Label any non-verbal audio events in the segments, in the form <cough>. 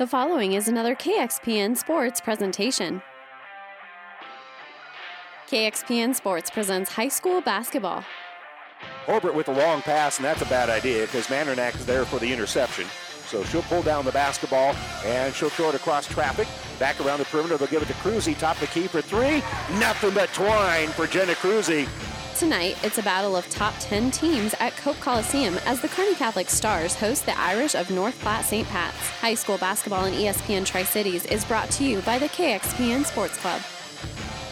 The following is another KXPN Sports presentation. KXPN Sports presents high school basketball. Holbert with a long pass, and that's a bad idea because Mandernack is there for the interception. So she'll pull down the basketball and she'll throw it across traffic. Back around the perimeter, they'll give it to Cruzy, top the key for three. Nothing but twine for Jenna Cruzy. Tonight, it's a battle of top 10 teams at Cope Coliseum as the Kearney Catholic Stars host the Irish of North Platte St. Pat's. High school basketball in ESPN Tri Cities is brought to you by the KXPN Sports Club.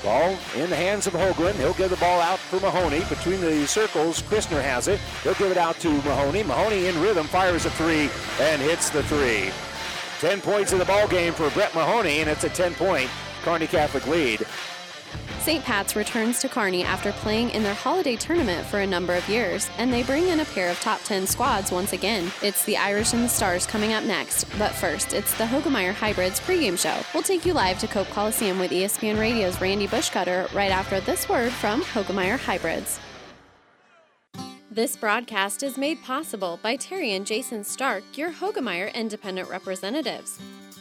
Ball in the hands of Hoagland. He'll give the ball out for Mahoney. Between the circles, Christner has it. He'll give it out to Mahoney. Mahoney in rhythm fires a three and hits the three. 10 points in the ball game for Brett Mahoney, and it's a 10 point Kearney Catholic lead. St. Pat's returns to Kearney after playing in their holiday tournament for a number of years, and they bring in a pair of top 10 squads once again. It's the Irish and the Stars coming up next, but first, it's the Hoegemeyer Hybrids pregame show. We'll take you live to Cope Coliseum with ESPN Radio's Randy Bushcutter right after this word from Hoegemeyer Hybrids. This broadcast is made possible by Terry and Jason Stark, your Hoegemeyer independent representatives.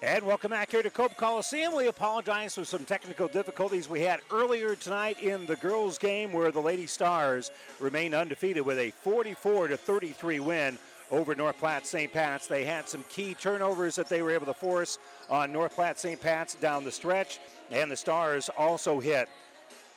And welcome back here to Cope Coliseum. We apologize for some technical difficulties we had earlier tonight in the girls' game where the Lady Stars remain undefeated with a 44 to 33 win over North Platte St. Pat's. They had some key turnovers that they were able to force on North Platte St. Pat's down the stretch, and the Stars also hit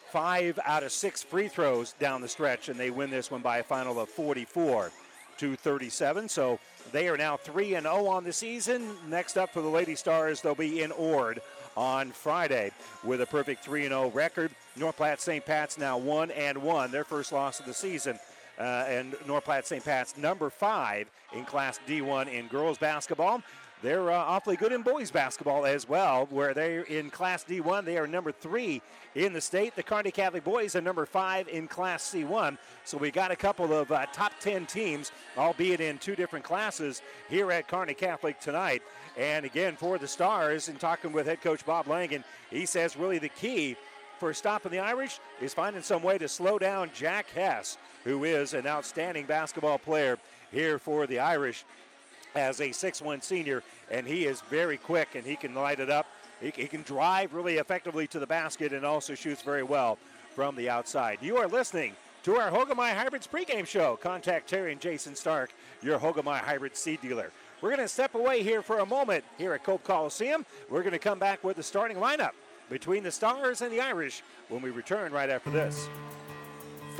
five out of six free throws down the stretch, and they win this one by a final of 44 to 37. So they are now 3 and 0 on the season. Next up for the Lady Stars, they'll be in Ord on Friday with a perfect 3 0 record. North Platte St. Pat's now 1 and 1, their first loss of the season. Uh, and North Platte St. Pat's number five in Class D1 in girls basketball. They're uh, awfully good in boys basketball as well, where they're in Class D1. They are number three in the state. The Kearney Catholic boys are number five in Class C1. So we got a couple of uh, top 10 teams, albeit in two different classes, here at Kearney Catholic tonight. And again, for the Stars, and talking with head coach Bob Langen, he says really the key for stopping the Irish is finding some way to slow down Jack Hess, who is an outstanding basketball player here for the Irish as a six-one senior, and he is very quick and he can light it up. He, he, can drive really effectively to the basket and also shoots very well from the outside. You are listening to our Hoegemeyer Hybrids pregame show. Contact Terry and Jason Stark, your Hoegemeyer Hybrid seed dealer. We're going to step away here for a moment here at Cope Coliseum. We're going to come back with the starting lineup between the Stars and the Irish when we return right after this.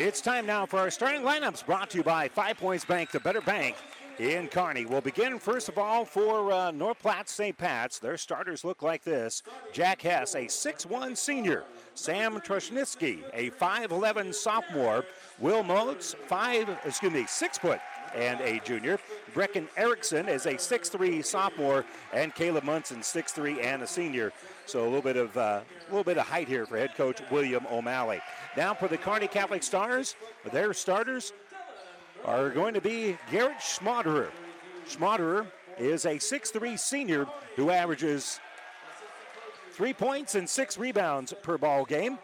It's time now for our starting lineups brought to you by Five Points Bank, the better bank in Kearney. We'll begin first of all for uh, North Platte St. Pat's. Their starters look like this Jack Hess, a 6'1 senior. Sam Trushnitsky, a 5'11 sophomore. Will Moats, 5, excuse me, 6 foot and a junior. Brecken Erickson is a 6'3 sophomore, and Caleb Munson, 6'3 and a senior. So a little bit of uh, a little bit of height here for head coach William O'Malley. Now for the Kearney Catholic Stars, their starters are going to be Garrett Schmaderer. Schmaderer is a 6'3 senior who averages three points and six rebounds per ball game.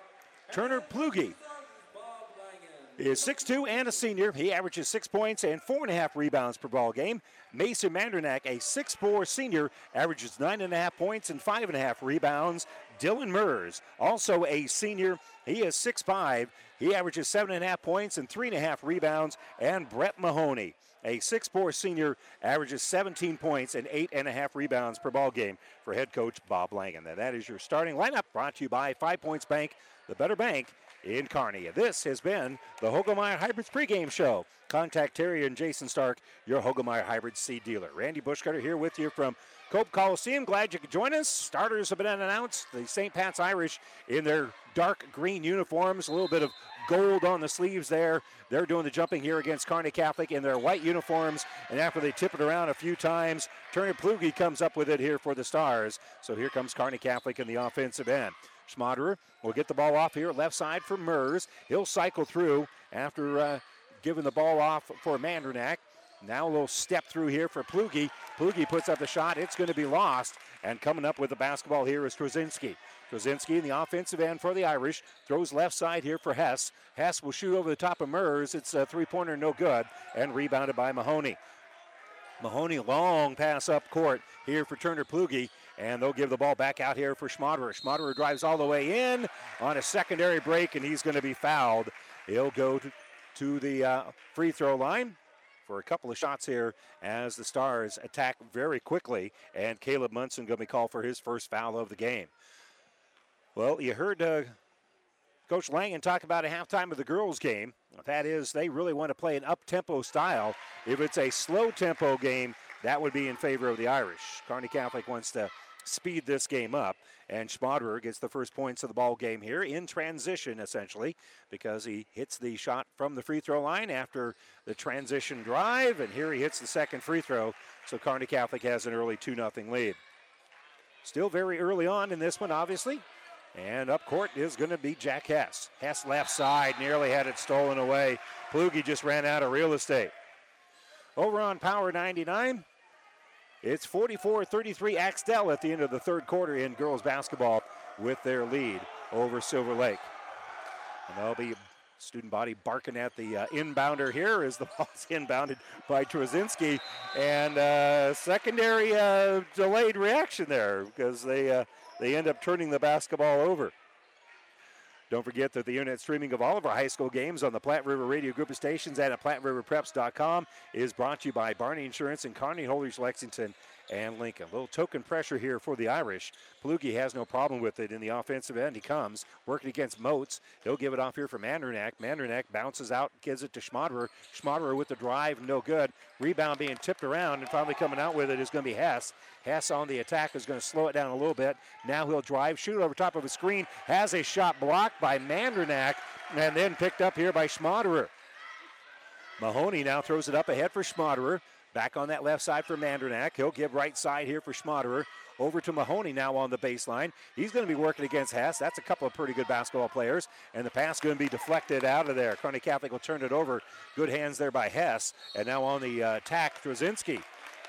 Turner Plugi is 6'2 and a senior. He averages six points and four and a half rebounds per ball game. Mason Mandernack, a 6'4 senior, averages nine and a half points and five and a half rebounds. Dylan Mers, also a senior, he is 6'5. He averages seven and a half points and three and a half rebounds. And Brett Mahoney, a 6'4 senior, averages 17 points and eight and a half rebounds per ball game for head coach Bob Langen. Now that is your starting lineup brought to you by Five Points Bank, the better bank in Kearney. This has been the Hoegemeyer Hybrids pregame show. Contact Terry and Jason Stark, your Hoegemeyer Hybrid seed dealer. Randy Bushcutter here with you from Cope Coliseum. Glad you could join us. Starters have been announced. The St. Pat's Irish in their dark green uniforms, a little bit of gold on the sleeves there. They're doing the jumping here against Kearney Catholic in their white uniforms. And after they tip it around a few times, Turner Plugi comes up with it here for the Stars. So here comes Kearney Catholic in the offensive end. Schmaderer will get the ball off here, left side for Mers. He'll cycle through after uh, giving the ball off for Mandernack. Now a little step through here for Plugi. Plugi puts up the shot. It's going to be lost. And coming up with the basketball here is Krasinski. Krasinski in the offensive end for the Irish. Throws left side here for Hess. Hess will shoot over the top of Mers. It's a three pointer, no good. And rebounded by Mahoney. Mahoney, long pass up court here for Turner Plugi. And they'll give the ball back out here for Schmaderer. Schmaderer drives all the way in on a secondary break, and he's going to be fouled. He'll go to, to the uh, free throw line for a couple of shots here as the Stars attack very quickly. And Caleb Munson going to be called for his first foul of the game. Well, you heard uh, Coach Langen talk about a halftime of the girls' game. That is, they really want to play an up tempo style. If it's a slow tempo game, that would be in favor of the Irish. Kearney Catholic wants to speed this game up. And Schmaderer gets the first points of the ball game here in transition, essentially, because he hits the shot from the free throw line after the transition drive. And here he hits the second free throw. So Kearney Catholic has an early 2 0 lead. Still very early on in this one, obviously. And up court is going to be Jack Hess. Hess left side, nearly had it stolen away. Plugi just ran out of real estate. Over on Power 99, it's 44 33 Axtell at the end of the third quarter in girls basketball with their lead over Silver Lake. And there'll be student body barking at the uh, inbounder here as the <laughs> ball's inbounded by Trozinski. And uh, secondary uh, delayed reaction there because they, uh, they end up turning the basketball over. Don't forget that the internet streaming of all of our high school games on the Platte River Radio Group of stations at PlatteRiverPreps.com is brought to you by Barney Insurance and Kearney Holders Lexington and Lincoln. A little token pressure here for the Irish. Palugi has no problem with it in the offensive end. He comes working against Moats. He'll give it off here for Mandernack. Mandernack bounces out, gives it to Schmaderer. Schmaderer with the drive, no good. Rebound being tipped around, and finally coming out with it is going to be Hess. Hess on the attack is going to slow it down a little bit. Now he'll drive, shoot over top of a screen, has a shot blocked by Mandernack, and then picked up here by Schmaderer. Mahoney now throws it up ahead for Schmaderer. Back on that left side for Mandernack. He'll give right side here for Schmaderer. Over to Mahoney now on the baseline. He's going to be working against Hess. That's a couple of pretty good basketball players. And the pass going to be deflected out of there. Kearney Catholic will turn it over. Good hands there by Hess. And now on the uh, attack, Trozinski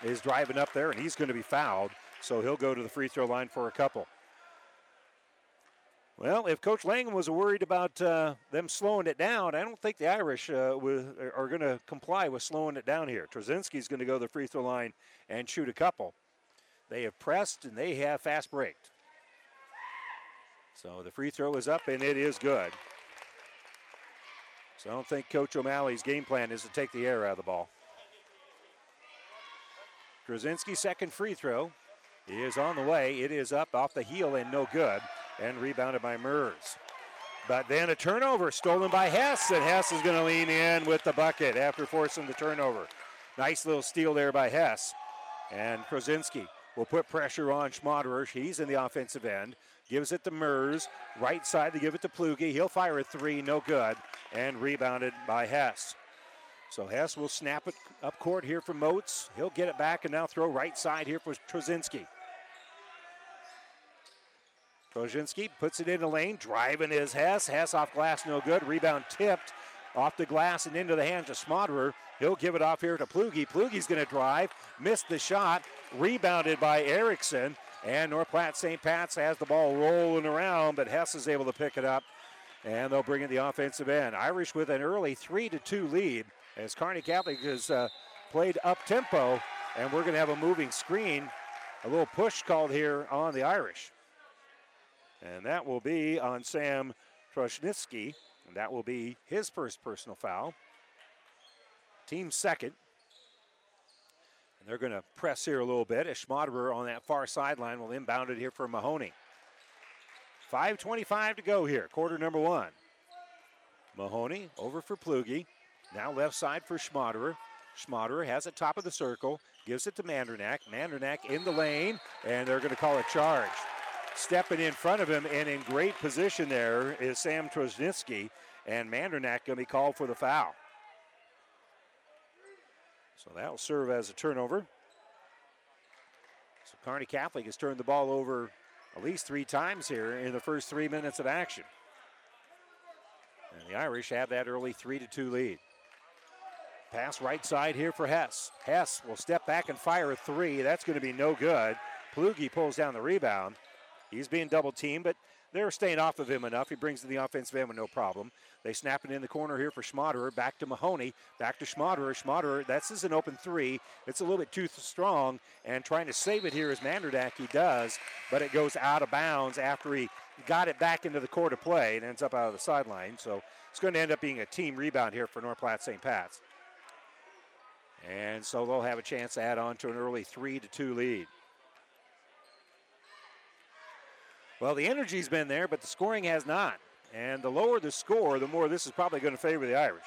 is driving up there, and he's going to be fouled. So he'll go to the free throw line for a couple. Well, if Coach Langen was worried about uh, them slowing it down, I don't think the Irish uh, are going to comply with slowing it down here. Trozinski's going to go to the free throw line and shoot a couple. They have pressed and they have fast braked. So the free throw is up and it is good. So I don't think Coach O'Malley's game plan is to take the air out of the ball. Trozinski's second free throw is on the way. It is up off the heel and no good and rebounded by Mers. But then a turnover stolen by Hess, and Hess is going to lean in with the bucket after forcing the turnover. Nice little steal there by Hess. And Krasinski will put pressure on Schmaderer. He's in the offensive end. Gives it to Mers. Right side to give it to Plugi. He'll fire a three, no good. And rebounded by Hess. So Hess will snap it up court here for Moats. He'll get it back and now throw right side here for Trozinski. Trozinski puts it in the lane. Driving is Hess. Hess off glass, no good. Rebound tipped off the glass and into the hands of Schmaderer. He'll give it off here to Plugi. Plugi's going to drive, missed the shot, rebounded by Erickson. And North Platte St. Pat's has the ball rolling around, but Hess is able to pick it up, and they'll bring in the offensive end. Irish with an early 3 to 2 lead as Kearney Catholic has uh, played up tempo, and we're going to have a moving screen. A little push called here on the Irish. And that will be on Sam Troshnitsky. And that will be his first personal foul. Team second. And they're going to press here a little bit as Schmaderer on that far sideline will inbound it here for Mahoney. 5.25 to go here, quarter number one. Mahoney over for Plugi. Now left side for Schmaderer. Schmaderer has it top of the circle, gives it to Mandernack. Mandernack in the lane, and they're going to call a charge. Stepping in front of him and in great position there is Sam Trosnitsky, and Mandernack going to be called for the foul. So that will serve as a turnover. So Kearney Catholic has turned the ball over at least three times here in the first three minutes of action. And the Irish have that early 3 to 2 lead. Pass right side here for Hess. Hess will step back and fire a three. That's going to be no good. Plugi pulls down the rebound. He's being double teamed, but they're staying off of him enough. He brings to the offensive end with no problem. They snap it in the corner here for Schmaderer. Back to Mahoney. Back to Schmaderer. Schmaderer, that's is an open three. It's a little bit too strong, and trying to save it here is Mandernack. He does, but it goes out of bounds after he got it back into the court of play and ends up out of the sideline. So it's going to end up being a team rebound here for North Platte St. Pat's. And so they'll have a chance to add on to an early 3 to 2 lead. Well, the energy's been there, but the scoring has not. And the lower the score, the more this is probably going to favor the Irish.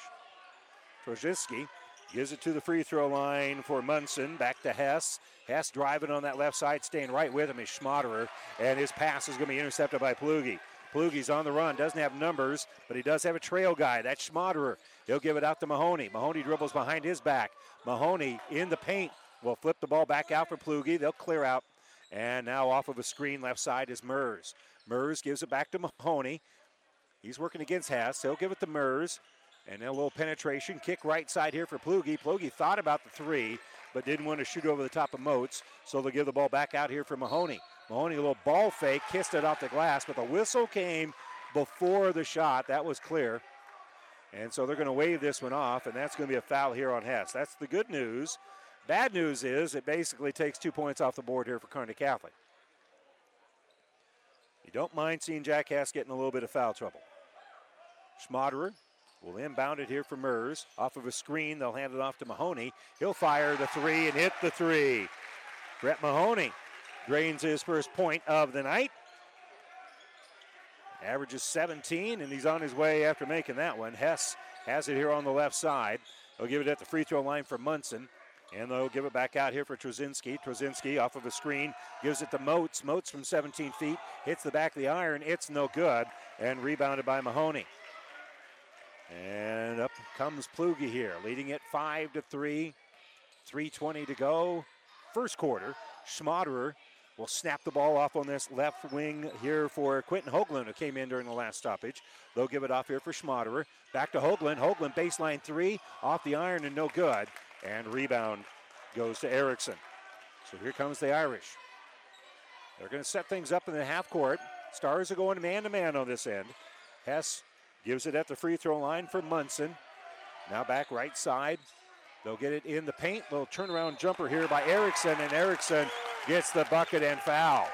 Trozinski gives it to the free throw line for Munson. Back to Hess. Hess driving on that left side, staying right with him is Schmaderer. And his pass is going to be intercepted by Plugi. Plugi's on the run, doesn't have numbers, but he does have a trail guy. That's Schmaderer. He'll give it out to Mahoney. Mahoney dribbles behind his back. Mahoney in the paint will flip the ball back out for Plugi. They'll clear out. And now off of a screen left side is Mers. Mers gives it back to Mahoney. He's working against Hess. He'll give it to Mers. And a little penetration. Kick right side here for Plugi. Plugi thought about the three, but didn't want to shoot over the top of Moats. So they'll give the ball back out here for Mahoney. Mahoney, a little ball fake, kissed it off the glass, but the whistle came before the shot. That was clear. And so they're going to wave this one off, and that's going to be a foul here on Hess. That's the good news. Bad news is it basically takes two points off the board here for Kearney Catholic. You don't mind seeing Jack Hess getting a little bit of foul trouble. Schmaderer will inbound it here for Mers. Off of a screen, they'll hand it off to Mahoney. He'll fire the three and hit the three. Brett Mahoney drains his first point of the night. Averages 17, and he's on his way after making that one. Hess has it here on the left side. They'll give it at the free throw line for Munson. And they'll give it back out here for Trozinski. Trozinski off of a screen gives it to Moats. Moats from 17 feet hits the back of the iron. It's no good. And rebounded by Mahoney. And up comes Plugi here, leading it 5 to 3. 3.20 to go. First quarter. Schmaderer will snap the ball off on this left wing here for Quentin Hoagland, who came in during the last stoppage. They'll give it off here for Schmaderer. Back to Hoagland. Hoagland baseline three, off the iron and no good. And rebound goes to Erickson. So here comes the Irish. They're going to set things up in the half court. Stars are going man to man on this end. Hess gives it at the free throw line for Munson. Now back right side. They'll get it in the paint. Little turnaround jumper here by Erickson, and Erickson gets the bucket and foul.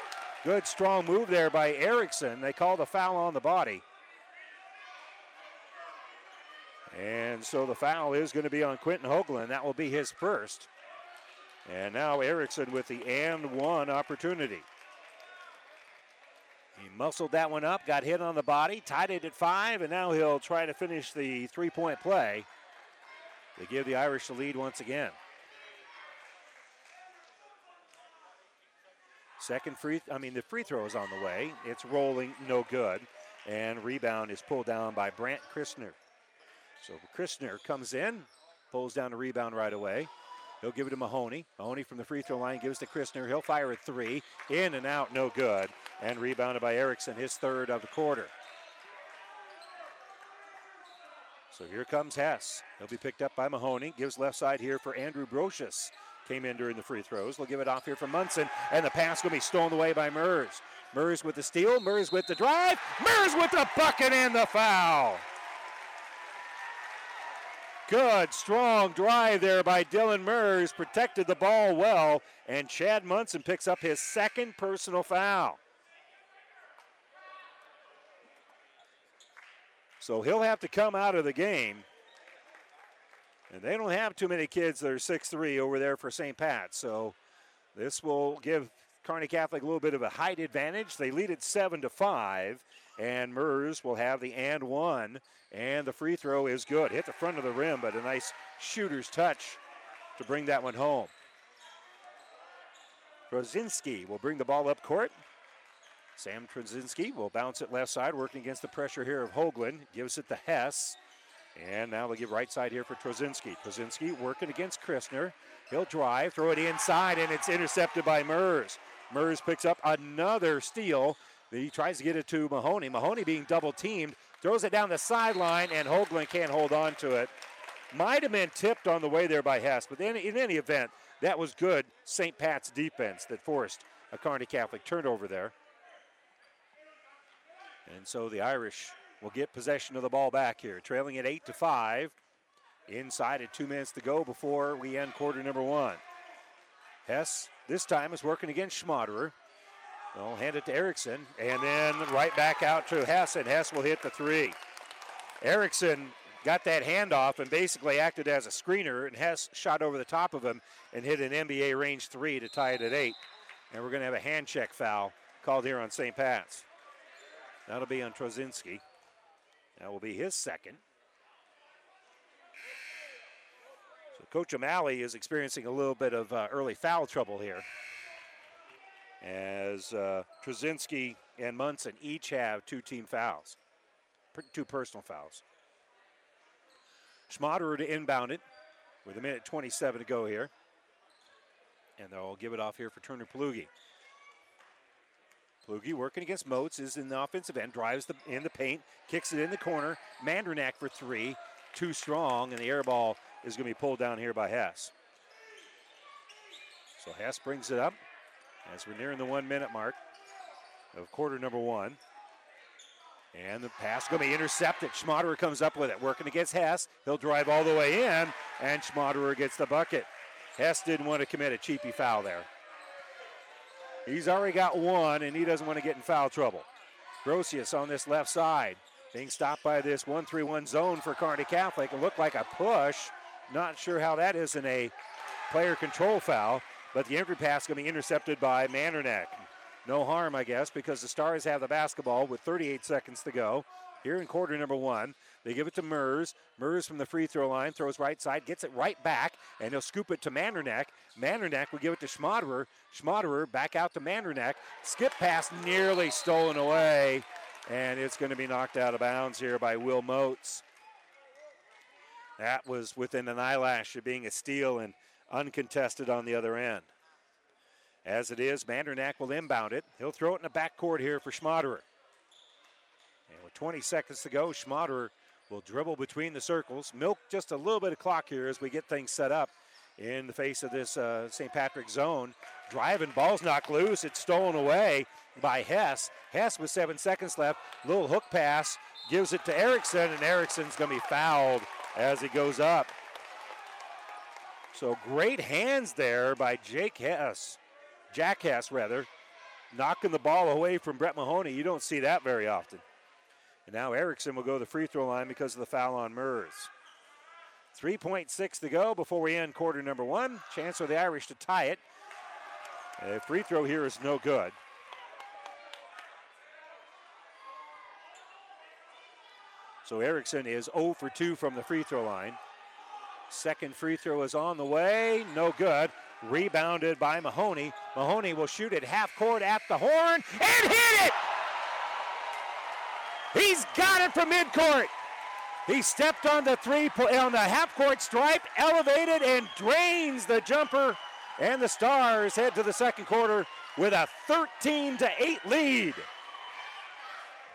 Good strong move there by Erickson. They call the foul on the body. And so the foul is going to be on Quentin Hoagland. That will be his first. And now Erickson with the and one opportunity. He muscled that one up, got hit on the body, tied it at five, and now he'll try to finish the three point play. They give the Irish the lead once again. Second free, I mean, the free throw is on the way. It's rolling, no good. And rebound is pulled down by Brant Christner. So Christner comes in, pulls down the rebound right away. He'll give it to Mahoney. Mahoney from the free throw line gives to Christner. He'll fire a three. In and out, no good. And rebounded by Erickson, his third of the quarter. So here comes Hess. He'll be picked up by Mahoney. Gives left side here for Andrew Brocious. Came in during the free throws. They'll give it off here for Munson. And the pass will be stolen away by Mers. Mers with the steal. Mers with the drive. Mers with the bucket and the foul. Good, strong drive there by Dylan Mers. Protected the ball well. And Chad Munson picks up his second personal foul. So he'll have to come out of the game. And they don't have too many kids that are six-three over there for St. Pat. So this will give Kearney Catholic a little bit of a height advantage. They lead it 7 to 5. And Mers will have the and one. And the free throw is good. Hit the front of the rim, but a nice shooter's touch to bring that one home. Trozinski will bring the ball up court. Sam Trozinski will bounce it left side, working against the pressure here of Hoagland. Gives it to Hess. And now they'll give right side here for Trozinski. Trozinski working against Christner. He'll drive, throw it inside, and it's intercepted by Mers. Mers picks up another steal. He tries to get it to Mahoney. Mahoney being double teamed, throws it down the sideline, and Hoagland can't hold on to it. Might have been tipped on the way there by Hess, but in, in any event, that was good St. Pat's defense that forced a Kearney Catholic turnover there. And so the Irish will get possession of the ball back here, trailing at 8 to 5. Inside at two minutes to go before we end quarter number one. Hess this time is working against Schmaderer. They'll hand it to Erickson, and then right back out to Hess, and Hess will hit the three. Erickson got that handoff and basically acted as a screener, and Hess shot over the top of him and hit an NBA range three to tie it at eight. And we're going to have a hand check foul called here on St. Pat's. That'll be on Trozinski. That will be his second. So Coach O'Malley is experiencing a little bit of uh, early foul trouble here. As uh, and Munson each have two team fouls, two personal fouls. Schmaderer to inbound it with a minute 27 to go here. And they'll give it off here for Turner Plugi. Plugi working against Moats is in the offensive end, drives the, in the paint, kicks it in the corner. Mandernack for three, too strong, and the air ball is going to be pulled down here by Hess. So Hess brings it up as we're nearing the one minute mark of quarter number one. And the pass going to be intercepted. Schmaderer comes up with it, working against Hess. He'll drive all the way in, and Schmaderer gets the bucket. Hess didn't want to commit a cheapy foul there. He's already got one, and he doesn't want to get in foul trouble. Brocious on this left side, being stopped by this 1 3 1 zone for Kearney Catholic. It looked like a push. Not sure how that isn't a player control foul, but the entry pass going to be intercepted by Mandernack. No harm, I guess, because the Stars have the basketball with 38 seconds to go. Here in quarter number one, they give it to Mers. Mers from the free throw line throws right side, gets it right back, and he'll scoop it to Mandernack. Mandernack will give it to Schmaderer. Schmaderer back out to Mandernack. Skip pass nearly stolen away, and it's going to be knocked out of bounds here by Will Moats. That was within an eyelash of being a steal and uncontested on the other end. As it is, Mandernack will inbound it. He'll throw it in the backcourt here for Schmaderer. And with 20 seconds to go, Schmaderer will dribble between the circles, milk just a little bit of clock here as we get things set up in the face of this uh, St. Patrick zone. Driving, ball's knocked loose. It's stolen away by Hess. Hess with seven seconds left. Little hook pass gives it to Erickson, and Erickson's going to be fouled as he goes up. So great hands there by Jake Hess, Jack Hess rather, knocking the ball away from Brett Mahoney. You don't see that very often. And now Erickson will go to the free throw line because of the foul on Mers. 3.6 to go before we end quarter number one. Chance for the Irish to tie it. A free throw here is no good. So Erickson is 0 for 2 from the free throw line. Second free throw is on the way. No good. Rebounded by Mahoney. Mahoney will shoot it half court at the horn and hit it! He's got it from midcourt. He stepped on the three on the half court stripe, elevated and drains the jumper, and the Stars head to the second quarter with a 13 to 8 lead.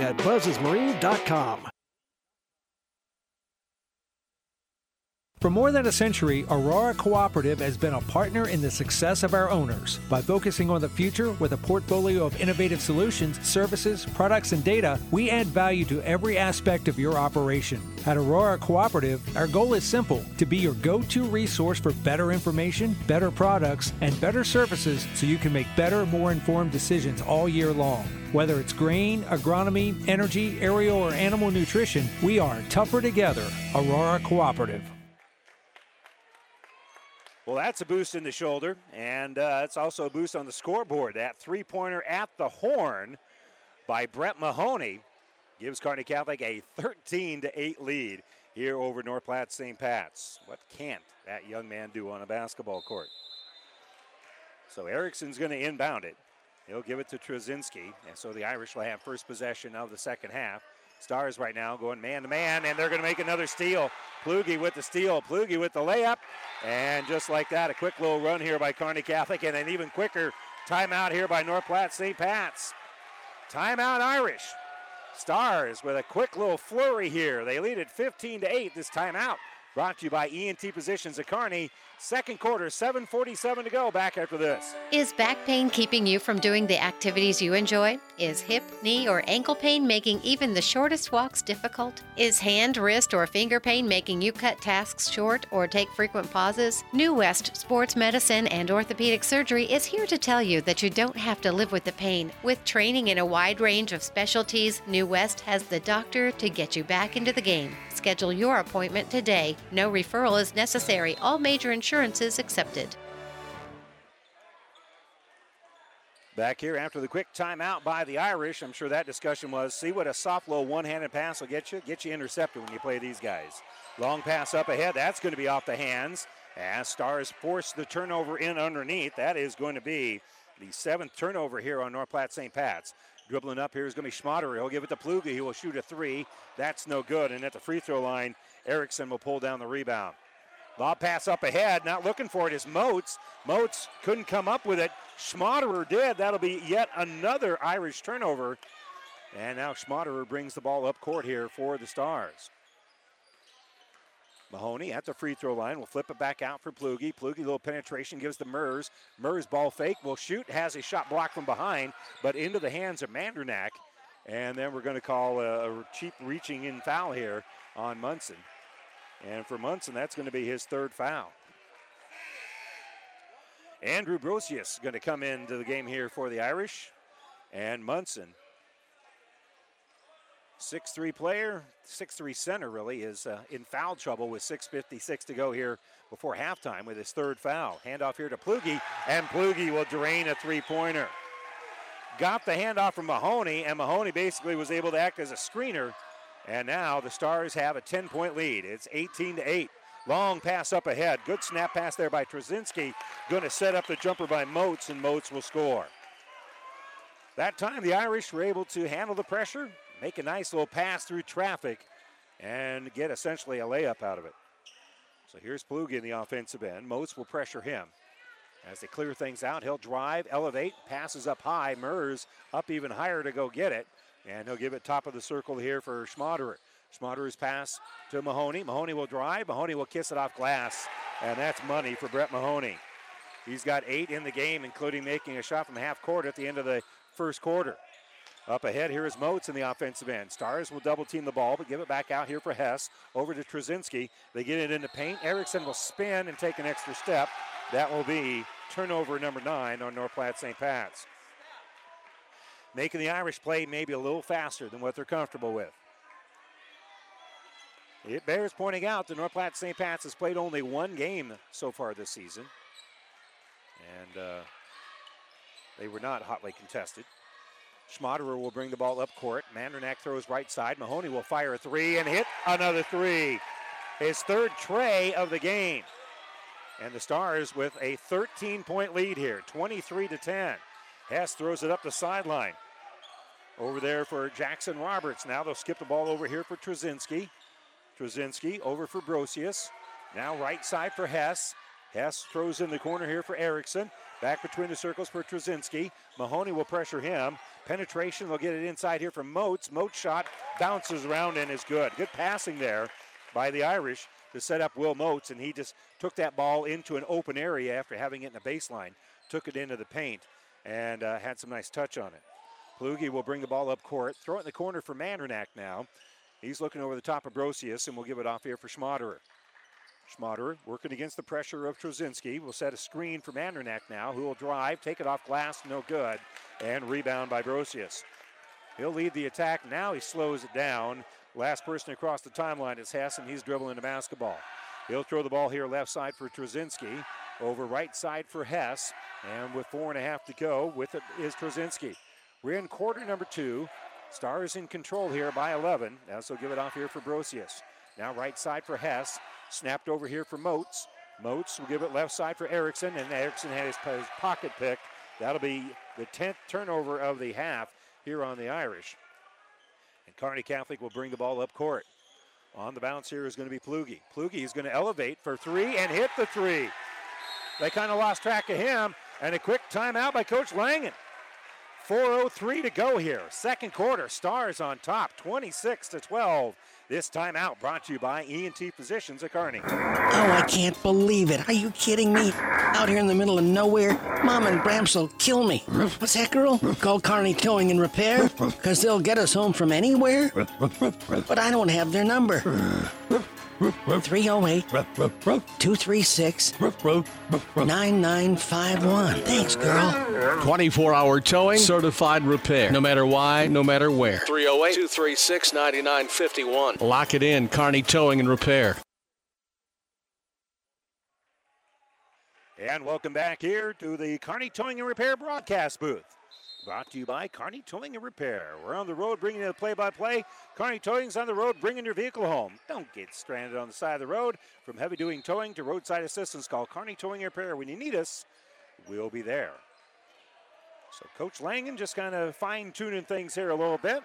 at buzzesmarine.com. For more than a century, Aurora Cooperative has been a partner in the success of our owners. By focusing on the future with a portfolio of innovative solutions, services, products, and data, we add value to every aspect of your operation. At Aurora Cooperative, our goal is simple to be your go to resource for better information, better products, and better services so you can make better, more informed decisions all year long. Whether it's grain, agronomy, energy, aerial, or animal nutrition, we are tougher together. Aurora Cooperative. Well, that's a boost in the shoulder, and uh, it's also a boost on the scoreboard. That three pointer at the horn by Brett Mahoney gives Kearney Catholic a 13 to 8 lead here over North Platte St. Pat's. What can't that young man do on a basketball court? So Erickson's going to inbound it. He'll give it to Trzynski, and so the Irish will have first possession of the second half. Stars right now going man to man, and they're going to make another steal. Plugi with the steal, Plugi with the layup, and just like that, a quick little run here by Kearney Catholic, and an even quicker timeout here by North Platte St. Pat's. Timeout Irish. Stars with a quick little flurry here. They lead it 15 to 8 this timeout. Brought to you by ENT Physicians at Kearney. Second quarter, 7.47 to go. Back after this. Is back pain keeping you from doing the activities you enjoy? Is hip, knee, or ankle pain making even the shortest walks difficult? Is hand, wrist, or finger pain making you cut tasks short or take frequent pauses? New West Sports Medicine and Orthopedic Surgery is here to tell you that you don't have to live with the pain. With training in a wide range of specialties, New West has the doctor to get you back into the game. Schedule your appointment today. No referral is necessary. All major insurances accepted. Back here after the quick timeout by the Irish, I'm sure that discussion was see what a soft low one-handed pass will get you. Get you intercepted when you play these guys. Long pass up ahead. That's going to be off the hands. As Stars force the turnover in underneath. That is going to be the seventh turnover here on North Platte St. Pat's. Dribbling up here is going to be Schmaderer. He'll give it to Plugi. He will shoot a three. That's no good. And at the free throw line, Erickson will pull down the rebound. Lob pass up ahead. Not looking for it is Moats. Moats couldn't come up with it. Schmaderer did. That'll be yet another Irish turnover. And now Schmaderer brings the ball up court here for the Stars. Mahoney at the free throw line will flip it back out for Plugi. Plugi, little penetration, gives to Mers. Mers ball fake, will shoot, has a shot blocked from behind, but into the hands of Mandernack. And then we're going to call a cheap reaching in foul here on Munson. And for Munson, that's going to be his third foul. Andrew Brosius is going to come into the game here for the Irish. And Munson, 6'3 player, 6'3 center really, is uh, in foul trouble with 6.56 to go here before halftime with his third foul. Handoff here to Plugi, and Plugi will drain a three pointer. Got the handoff from Mahoney, and Mahoney basically was able to act as a screener. And now the Stars have a 10 point lead. It's 18 to 8. Long pass up ahead. Good snap pass there by Trzynski. Going to set up the jumper by Moats, and Moats will score. That time, the Irish were able to handle the pressure, make a nice little pass through traffic, and get essentially a layup out of it. So here's Plugi in the offensive end. Moats will pressure him. As they clear things out, he'll drive, elevate, passes up high. Mers up even higher to go get it. And he'll give it top of the circle here for Schmaderer. Schmaderer's pass to Mahoney. Mahoney will drive. Mahoney will kiss it off glass. And that's money for Brett Mahoney. He's got eight in the game, including making a shot from half court at the end of the first quarter. Up ahead, here is Moats in the offensive end. Stars will double team the ball, but give it back out here for Hess. Over to Trzynski. They get it into paint. Erickson will spin and take an extra step. That will be turnover number nine on North Platte St. Pat's. Making the Irish play maybe a little faster than what they're comfortable with. It bears pointing out that North Platte St. Pat's has played only one game so far this season. And uh, they were not hotly contested. Schmaderer will bring the ball up court. Mandernack throws right side. Mahoney will fire a three and hit another three. His third tray of the game. And the Stars with a 13 point lead here, 23 to 10. Hess throws it up the sideline. Over there for Jackson Roberts. Now they'll skip the ball over here for Trzynski. Trzynski over for Brosius. Now right side for Hess. Hess throws in the corner here for Erickson. Back between the circles for Trzynski. Mahoney will pressure him. Penetration, they'll get it inside here from Moats. Moats shot bounces around and is good. Good passing there by the Irish to set up Will Moats, and he just took that ball into an open area after having it in the baseline, took it into the paint, and uh, had some nice touch on it. Plugi will bring the ball up court, throw it in the corner for Mandernack now. He's looking over the top of Brosius, and we'll give it off here for Schmaderer. Schmaderer working against the pressure of Trzynski. Will set a screen for Mandernack now, who will drive, take it off glass, no good, and rebound by Brosius. He'll lead the attack. Now he slows it down. Last person across the timeline is Hess, and he's dribbling the basketball. He'll throw the ball here left side for Trzynski, over right side for Hess, and with four and a half to go, with it is Trzynski. We're in quarter number two. Stars in control here by 11. Now, so give it off here for Brosius. Now right side for Hess. Snapped over here for Moats. Moats will give it left side for Erickson, and Erickson had his, his pocket pick. That'll be the 10th turnover of the half here on the Irish. And Kearney Catholic will bring the ball up court. On the bounce here is going to be Plugi. Plugi is going to elevate for three and hit the three. They kind of lost track of him, and a quick timeout by Coach Langen. 4.03 to go here. Second quarter, Stars on top, 26 to 12. This timeout brought to you by ENT Physicians at Kearney. Oh, I can't believe it. Are you kidding me? Out here in the middle of nowhere, Mom and Bramps will kill me. What's that, girl? Call Kearney Towing and Repair? Because they'll get us home from anywhere? But I don't have their number. 308 236 9951. Thanks, girl. 24 hour towing, certified repair. No matter why, no matter where. 308 236 9951. Lock it in, Kearney Towing and Repair. And welcome back here to the Kearney Towing and Repair broadcast booth. Brought to you by Kearney Towing and Repair. We're on the road bringing you the play-by-play. Kearney Towing's on the road bringing your vehicle home. Don't get stranded on the side of the road. From heavy-duty towing to roadside assistance, call Kearney Towing and Repair. When you need us, we'll be there. So Coach Langen just kind of fine-tuning things here a little bit.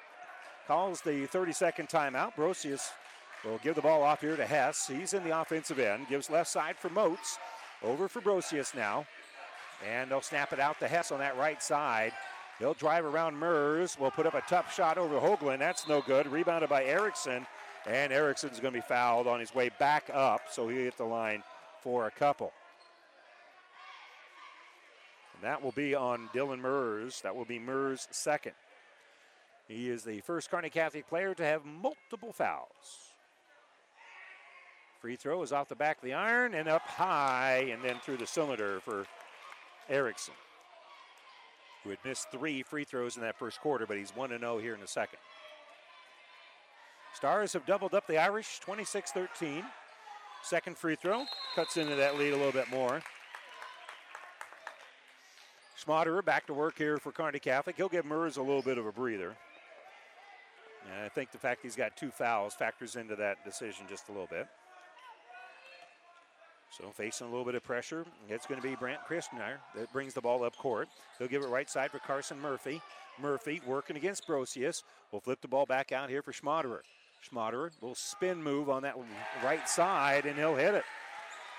Calls the 30-second timeout. Brosius will give the ball off here to Hess. He's in the offensive end. Gives left side for Moats. Over for Brosius now. And they'll snap it out to Hess on that right side. He'll drive around Mers. Will put up a tough shot over Hoagland. That's no good. Rebounded by Erickson. And Erickson's going to be fouled on his way back up, so he'll hit the line for a couple. And that will be on Dylan Mers. That will be Mers' second. He is the first Kearney Catholic player to have multiple fouls. Free throw is off the back of the iron and up high and then through the cylinder for Erickson, who had missed three free throws in that first quarter, but he's 1 0 here in the second. Stars have doubled up the Irish 26 13. Second free throw cuts into that lead a little bit more. Schmaderer back to work here for Kearney Catholic. He'll give Mers a little bit of a breather. And I think the fact he's got two fouls factors into that decision just a little bit. So facing a little bit of pressure, it's going to be Brant Christner that brings the ball up court. He'll give it right side for Carson Murphy. Murphy working against Brosius. Will flip the ball back out here for Schmaderer. Schmaderer will spin move on that right side and he'll hit it.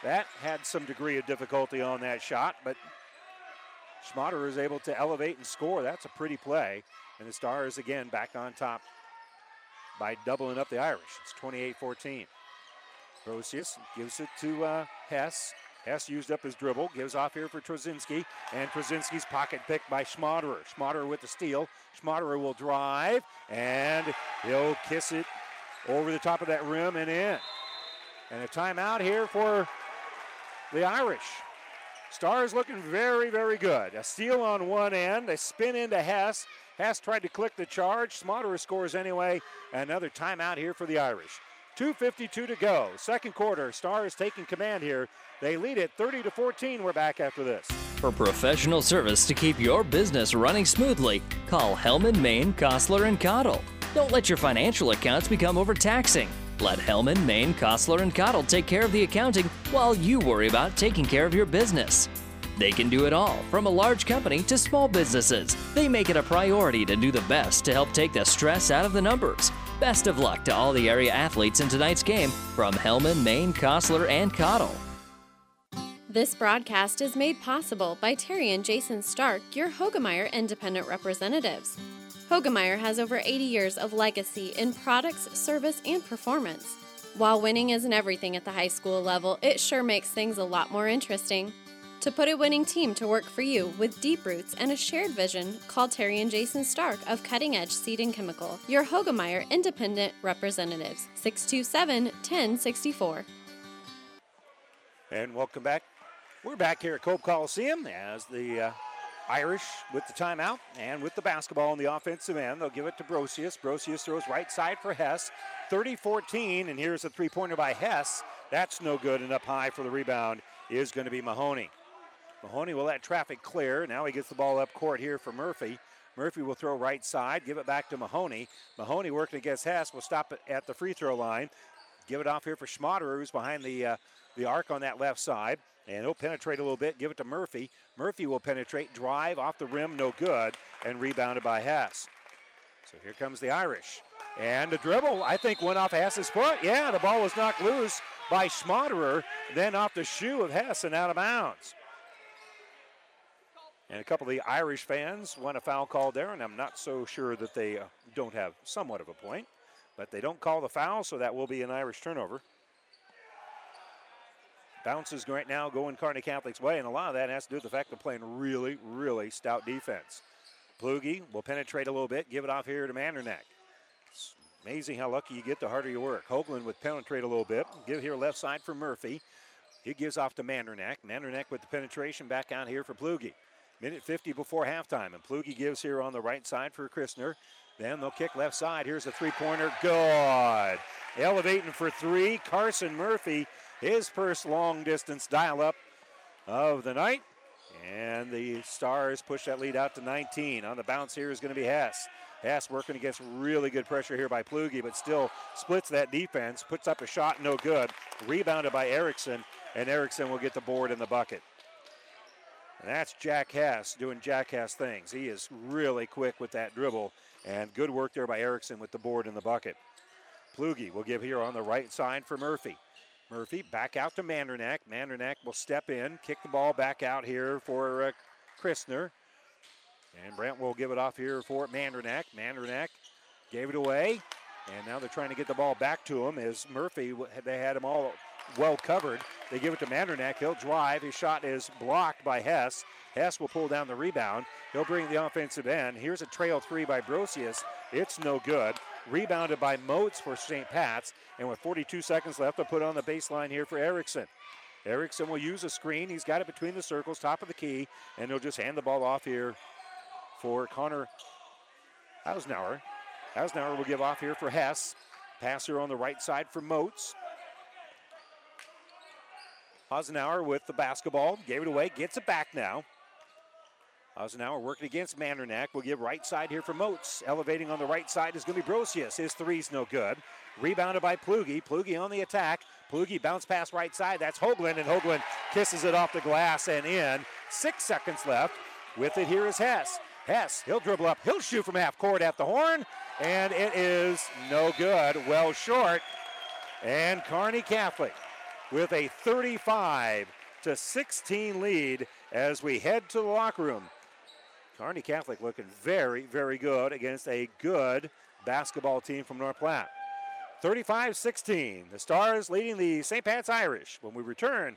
That had some degree of difficulty on that shot, but Schmaderer is able to elevate and score. That's a pretty play. And the Stars again back on top by doubling up the Irish. It's 28 14. Brosius gives it to uh, Hess. Hess used up his dribble, gives off here for Trzynski, and Trzynski's pocket pick by Schmaderer. Schmaderer with the steal. Schmaderer will drive, and he'll kiss it over the top of that rim and in. And a timeout here for the Irish. Stars looking very, very good. A steal on one end, a spin into Hess. Hess tried to click the charge. Schmaderer scores anyway. Another timeout here for the Irish. 2.52 to go. Second quarter. Stars taking command here. They lead it 30 to 14. We're back after this. For professional service to keep your business running smoothly, call Hellman, Maine, Kostler, and Cottle. Don't let your financial accounts become overtaxing. Let Hellman, Maine, Kostler, and Cottle take care of the accounting while you worry about taking care of your business. They can do it all, from a large company to small businesses. They make it a priority to do the best to help take the stress out of the numbers. Best of luck to all the area athletes in tonight's game from Hellman, Maine, Kostler, and Cottle. This broadcast is made possible by Terry and Jason Stark, your Hoegemeyer Independent Representatives. Hoegemeyer has over 80 years of legacy in products, service, and performance. While winning isn't everything at the high school level, it sure makes things a lot more interesting. To put a winning team to work for you with deep roots and a shared vision, call Terry and Jason Stark of Cutting Edge Seed and Chemical, your Hoegemeyer Independent Representatives, 627 1064. And welcome back. We're back here at Cope Coliseum as the uh, Irish with the timeout and with the basketball on the offensive end. They'll give it to Brosius. Brosius throws right side for Hess. 30 14, and here's a three pointer by Hess. That's no good, and up high for the rebound is going to be Mahoney. Mahoney will let traffic clear. Now he gets the ball up court here for Murphy. Murphy will throw right side, give it back to Mahoney. Mahoney working against Hess will stop it at the free throw line. Give it off here for Schmaderer, who's behind the uh, the arc on that left side. And he'll penetrate a little bit, give it to Murphy. Murphy will penetrate, drive off the rim, no good, and rebounded by Hess. So here comes the Irish. And the dribble, I think, went off Hess's foot. Yeah, the ball was knocked loose by Schmaderer, then off the shoe of Hess and out of bounds. And a couple of the Irish fans want a foul call there, and I'm not so sure that they uh, don't have somewhat of a point. But they don't call the foul, so that will be an Irish turnover. Bounces right now going Kearney Catholic's way, and a lot of that has to do with the fact they're playing really, really stout defense. Plugi will penetrate a little bit, give it off here to Mandernack. It's amazing how lucky you get the harder you work. Hoagland would penetrate a little bit, give here left side for Murphy. He gives off to Mandernack. Mandernack with the penetration back out here for Plugi. Minute 50 before halftime, and Plugi gives here on the right side for Christner. Then they'll kick left side. Here's a three pointer. Good. Elevating for three. Carson Murphy his first long distance dial up of the night. And the Stars push that lead out to 19. On the bounce here is going to be Hess. Hess working against really good pressure here by Plugi, but still splits that defense, puts up a shot, no good. Rebounded by Erickson, and Erickson will get the board in the bucket. And that's Jack Hess doing Jack Hess things. He is really quick with that dribble, and good work there by Erickson with the board in the bucket. Plugi will give here on the right side for Murphy. Murphy back out to Mandernack. Mandernack will step in, kick the ball back out here for uh, Christner. And Brent will give it off here for Mandernack. Mandernack gave it away. And now they're trying to get the ball back to him as Murphy, they had him all well covered. They give it to Mandernack. He'll drive. His shot is blocked by Hess. Hess will pull down the rebound. He'll bring the offensive end. Here's a trail three by Brosius. It's no good. Rebounded by Moats for St. Pat's. And with 42 seconds left, they'll put on the baseline here for Erickson. Erickson will use a screen. He's got it between the circles, top of the key, and he'll just hand the ball off here for Connor Hausnauer. Hausnauer will give off here for Hess. Passer on the right side for Moats. Hasenauer with the basketball, gave it away, gets it back now. Hasenauer working against Mandernack. We'll give right side here for Moats. Elevating on the right side is going to be Brosius. His three's no good. Rebounded by Plugi. Plugi on the attack. Plugi bounce pass right side. That's Hoagland, and Hoagland kisses it off the glass and in. Six seconds left. With it here is Hess. Hess, he'll dribble up. He'll shoot from half court at the horn, and it is no good. Well short. And Kearney Catholic with a 35 to 16 lead as we head to the locker room. Kearney Catholic looking very, very good against a good basketball team from North Platte. 35 16. The Stars leading the St. Pat's Irish when we return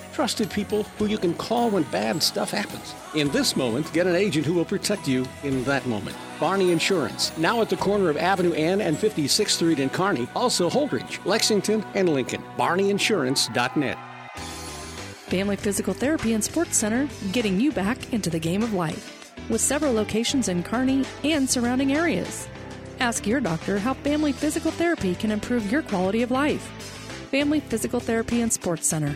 trusted people who you can call when bad stuff happens. In this moment, get an agent who will protect you in that moment. Barney Insurance, now at the corner of Avenue N and 56th Street in Kearney, also Holdrege, Lexington, and Lincoln. BarneyInsurance.net. Family Physical Therapy and Sports Center, getting you back into the game of life. With several locations in Kearney and surrounding areas. Ask your doctor how Family Physical Therapy can improve your quality of life. Family Physical Therapy and Sports Center.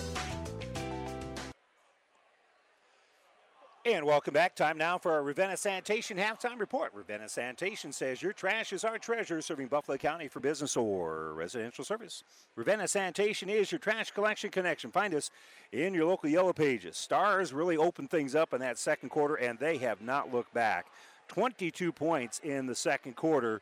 And welcome back. Time now for our Ravenna Sanitation halftime report. Ravenna Sanitation says your trash is our treasure, serving Buffalo County for business or residential service. Ravenna Sanitation is your trash collection connection. Find us in your local yellow pages. Stars really opened things up in that second quarter, and they have not looked back. 22 points in the second quarter.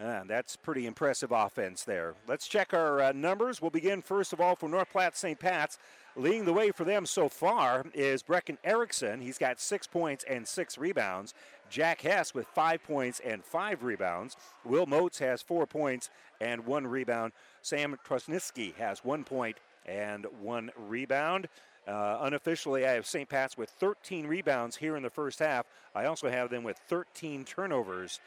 That's pretty impressive offense there. Let's check our uh, numbers. We'll begin first of all for North Platte St. Pat's. Leading the way for them so far is Brecken Erickson. He's got six points and six rebounds. Jack Hess with five points and five rebounds. Will Moats has four points and one rebound. Sam Trosnitsky has one point and one rebound. Uh, unofficially, I have St. Pat's with 13 rebounds here in the first half. I also have them with 13 turnovers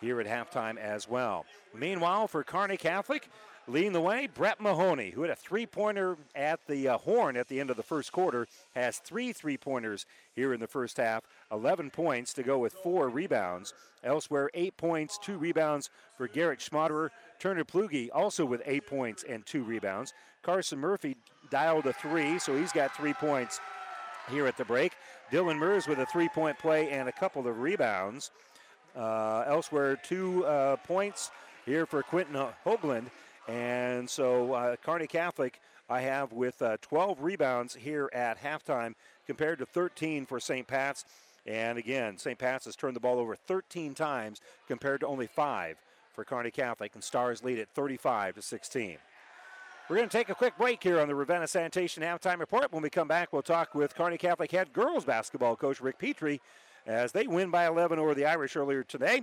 here at halftime as well. Meanwhile, for Kearney Catholic, Leading the way, Brett Mahoney, who had a three pointer at the uh, horn at the end of the first quarter, has three three pointers here in the first half. 11 points to go with four rebounds. Elsewhere, eight points, two rebounds for Garrett Schmaderer. Turner Plugi also with eight points and two rebounds. Carson Murphy dialed a three, so he's got three points here at the break. Dylan Mers with a three point play and a couple of rebounds. Uh, elsewhere, two uh, points here for Quentin Hoagland and so uh, Kearney Catholic, I have with uh, 12 rebounds here at halftime compared to 13 for St. Pat's. And again, St. Pat's has turned the ball over 13 times compared to only five for Kearney Catholic, and Stars lead at 35 to 16. We're going to take a quick break here on the Ravenna Sanitation halftime report. When we come back, we'll talk with Kearney Catholic head girls basketball coach Rick Petrie as they win by 11 over the Irish earlier today.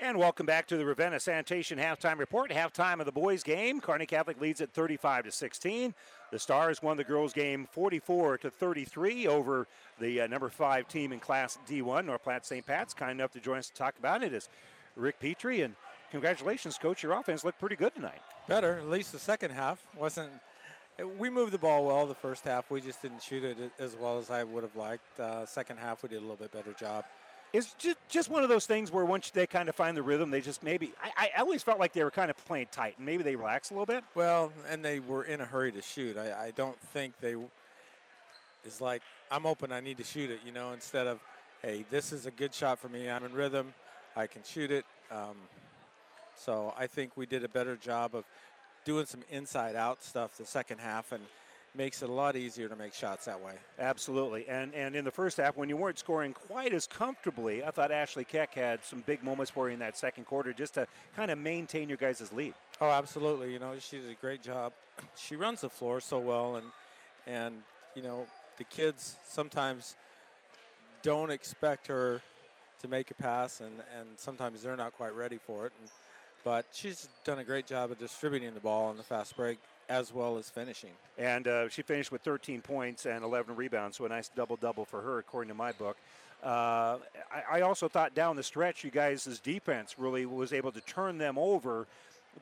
And welcome back to the Ravenna Sanitation halftime report. Halftime of the boys' game. Kearney Catholic leads at 35 to 16. The Stars won the girls' game 44 to 33 over the uh, number five team in Class D1, North Platte St. Pat's. Kind enough to join us to talk about it is Rick Petrie. And congratulations, coach. Your offense looked pretty good tonight. Better, at least the second half wasn't. We moved the ball well the first half. We just didn't shoot it as well as I would have liked. Uh, second half, we did a little bit better job it's just just one of those things where once they kind of find the rhythm, they just maybe. I, I always felt like they were kind of playing tight, and maybe they relaxed a little bit. Well, and they were in a hurry to shoot. I, I don't think they. It's like I'm open. I need to shoot it. You know, instead of, hey, this is a good shot for me. I'm in rhythm. I can shoot it. Um, so I think we did a better job of doing some inside out stuff the second half and makes it a lot easier to make shots that way. Absolutely. And and in the first half, when you weren't scoring quite as comfortably, I thought Ashley Keck had some big moments for you in that second quarter just to kind of maintain your guys' lead. Oh, absolutely. You know, she did a great job. <clears throat> She runs the floor so well, and and you know the kids sometimes don't expect her to make a pass, and and sometimes they're not quite ready for it. And, but she's done a great job of distributing the ball on the fast break as well as finishing. And uh, she finished with 13 points and 11 rebounds, so a nice double double for her, according to my book. Uh, I, I, also thought down the stretch, you guys' defense really was able to turn them over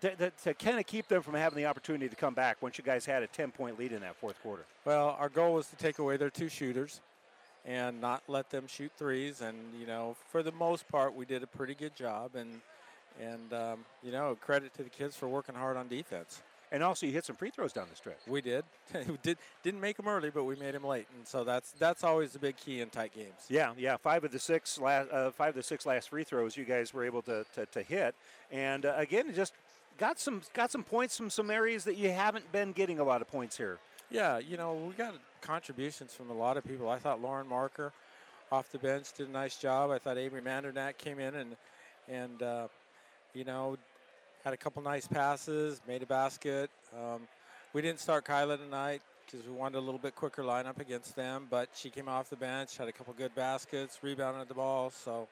to, to, to kind of keep them from having the opportunity to come back once you guys had a 10 point lead in that fourth quarter. Well, our goal was to take away their two shooters and not let them shoot threes. And, you know, for the most part, we did a pretty good job. And, and um, you know, credit to the kids for working hard on defense. And also, you hit some free throws down the stretch. We did. <laughs> we did didn't make them early, but we made them late, and so that's that's always the big key in tight games. Yeah, yeah. Five of the six last uh, five of the six last free throws you guys were able to to, to hit, and uh, again, just got some got some points from some areas that you haven't been getting a lot of points here. Yeah, you know, we got contributions from a lot of people. I thought Lauren Marker off the bench did a nice job. I thought Avery Mandernack came in and and uh, you know had a couple nice passes, made a basket. Um, we didn't start Kyla tonight because we wanted a little bit quicker lineup against them, but she came off the bench, had a couple good baskets, rebounded the ball. So,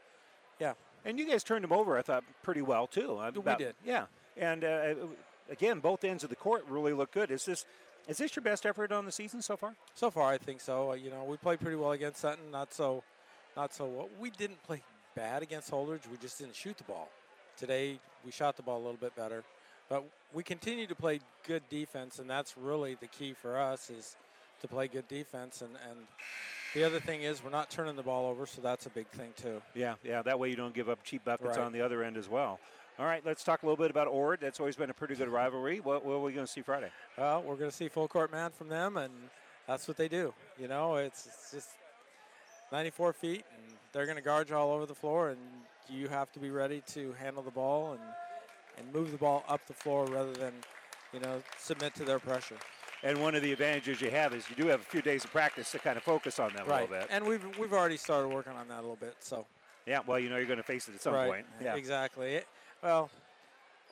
yeah. And you guys turned them over, I thought, pretty well too. About, we did. Yeah. And uh, again, both ends of the court really look good. Is this is this your best effort on the season so far? So far, I think so. Uh, you know, we played pretty well against Sutton. Not so, not so. Well. We didn't play bad against Holdrege. We just didn't shoot the ball. Today, we shot the ball a little bit better. But we continue to play good defense, and that's really the key for us is to play good defense. And, and the other thing is we're not turning the ball over, so that's a big thing too. Yeah, yeah. That way you don't give up cheap buckets right. on the other end as well. All right, let's talk a little bit about Ord. That's always been a pretty good rivalry. What, what are we going to see Friday? Well, we're going to see full court man from them, and that's what they do. You know, it's, it's just 94 feet, and they're going to guard you all over the floor, and you have to be ready to handle the ball and and move the ball up the floor rather than you know submit to their pressure. And one of the advantages you have is you do have a few days of practice to kind of focus on that right. a little bit. And we've we've already started working on that a little bit. So. Yeah, well, you know you're going to face it at some right. point. Yeah, exactly. Well,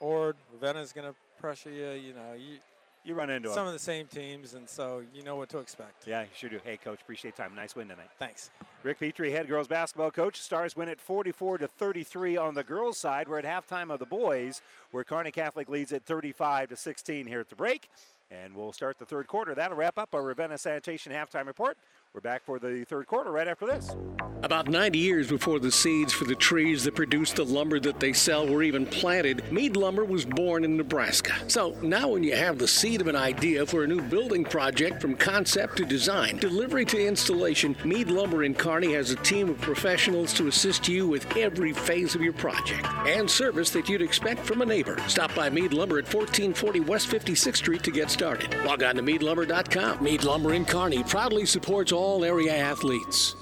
or Ravenna's going to pressure you. You know, you you run into some them. of the same teams, and so you know what to expect. Yeah, you sure do. Hey, coach, appreciate time. Nice win tonight. Thanks. Rick Petrie, head girls basketball coach. Stars win at 44 to 33 on the girls' side. We're at halftime of the boys, where Kearney Catholic leads at 35 to 16 here at the break. And we'll start the third quarter. That'll wrap up our Ravenna Sanitation halftime report. We're back for the third quarter right after this. About 90 years before the seeds for the trees that produce the lumber that they sell were even planted, Mead Lumber was born in Nebraska. So now, when you have the seed of an idea for a new building project from concept to design, delivery to installation, Mead Lumber in Kearney has a team of professionals to assist you with every phase of your project and service that you'd expect from a neighbor. Stop by Mead Lumber at 1440 West 56th Street to get started. Log on to meadlumber.com. Mead Lumber in Kearney proudly supports all area athletes.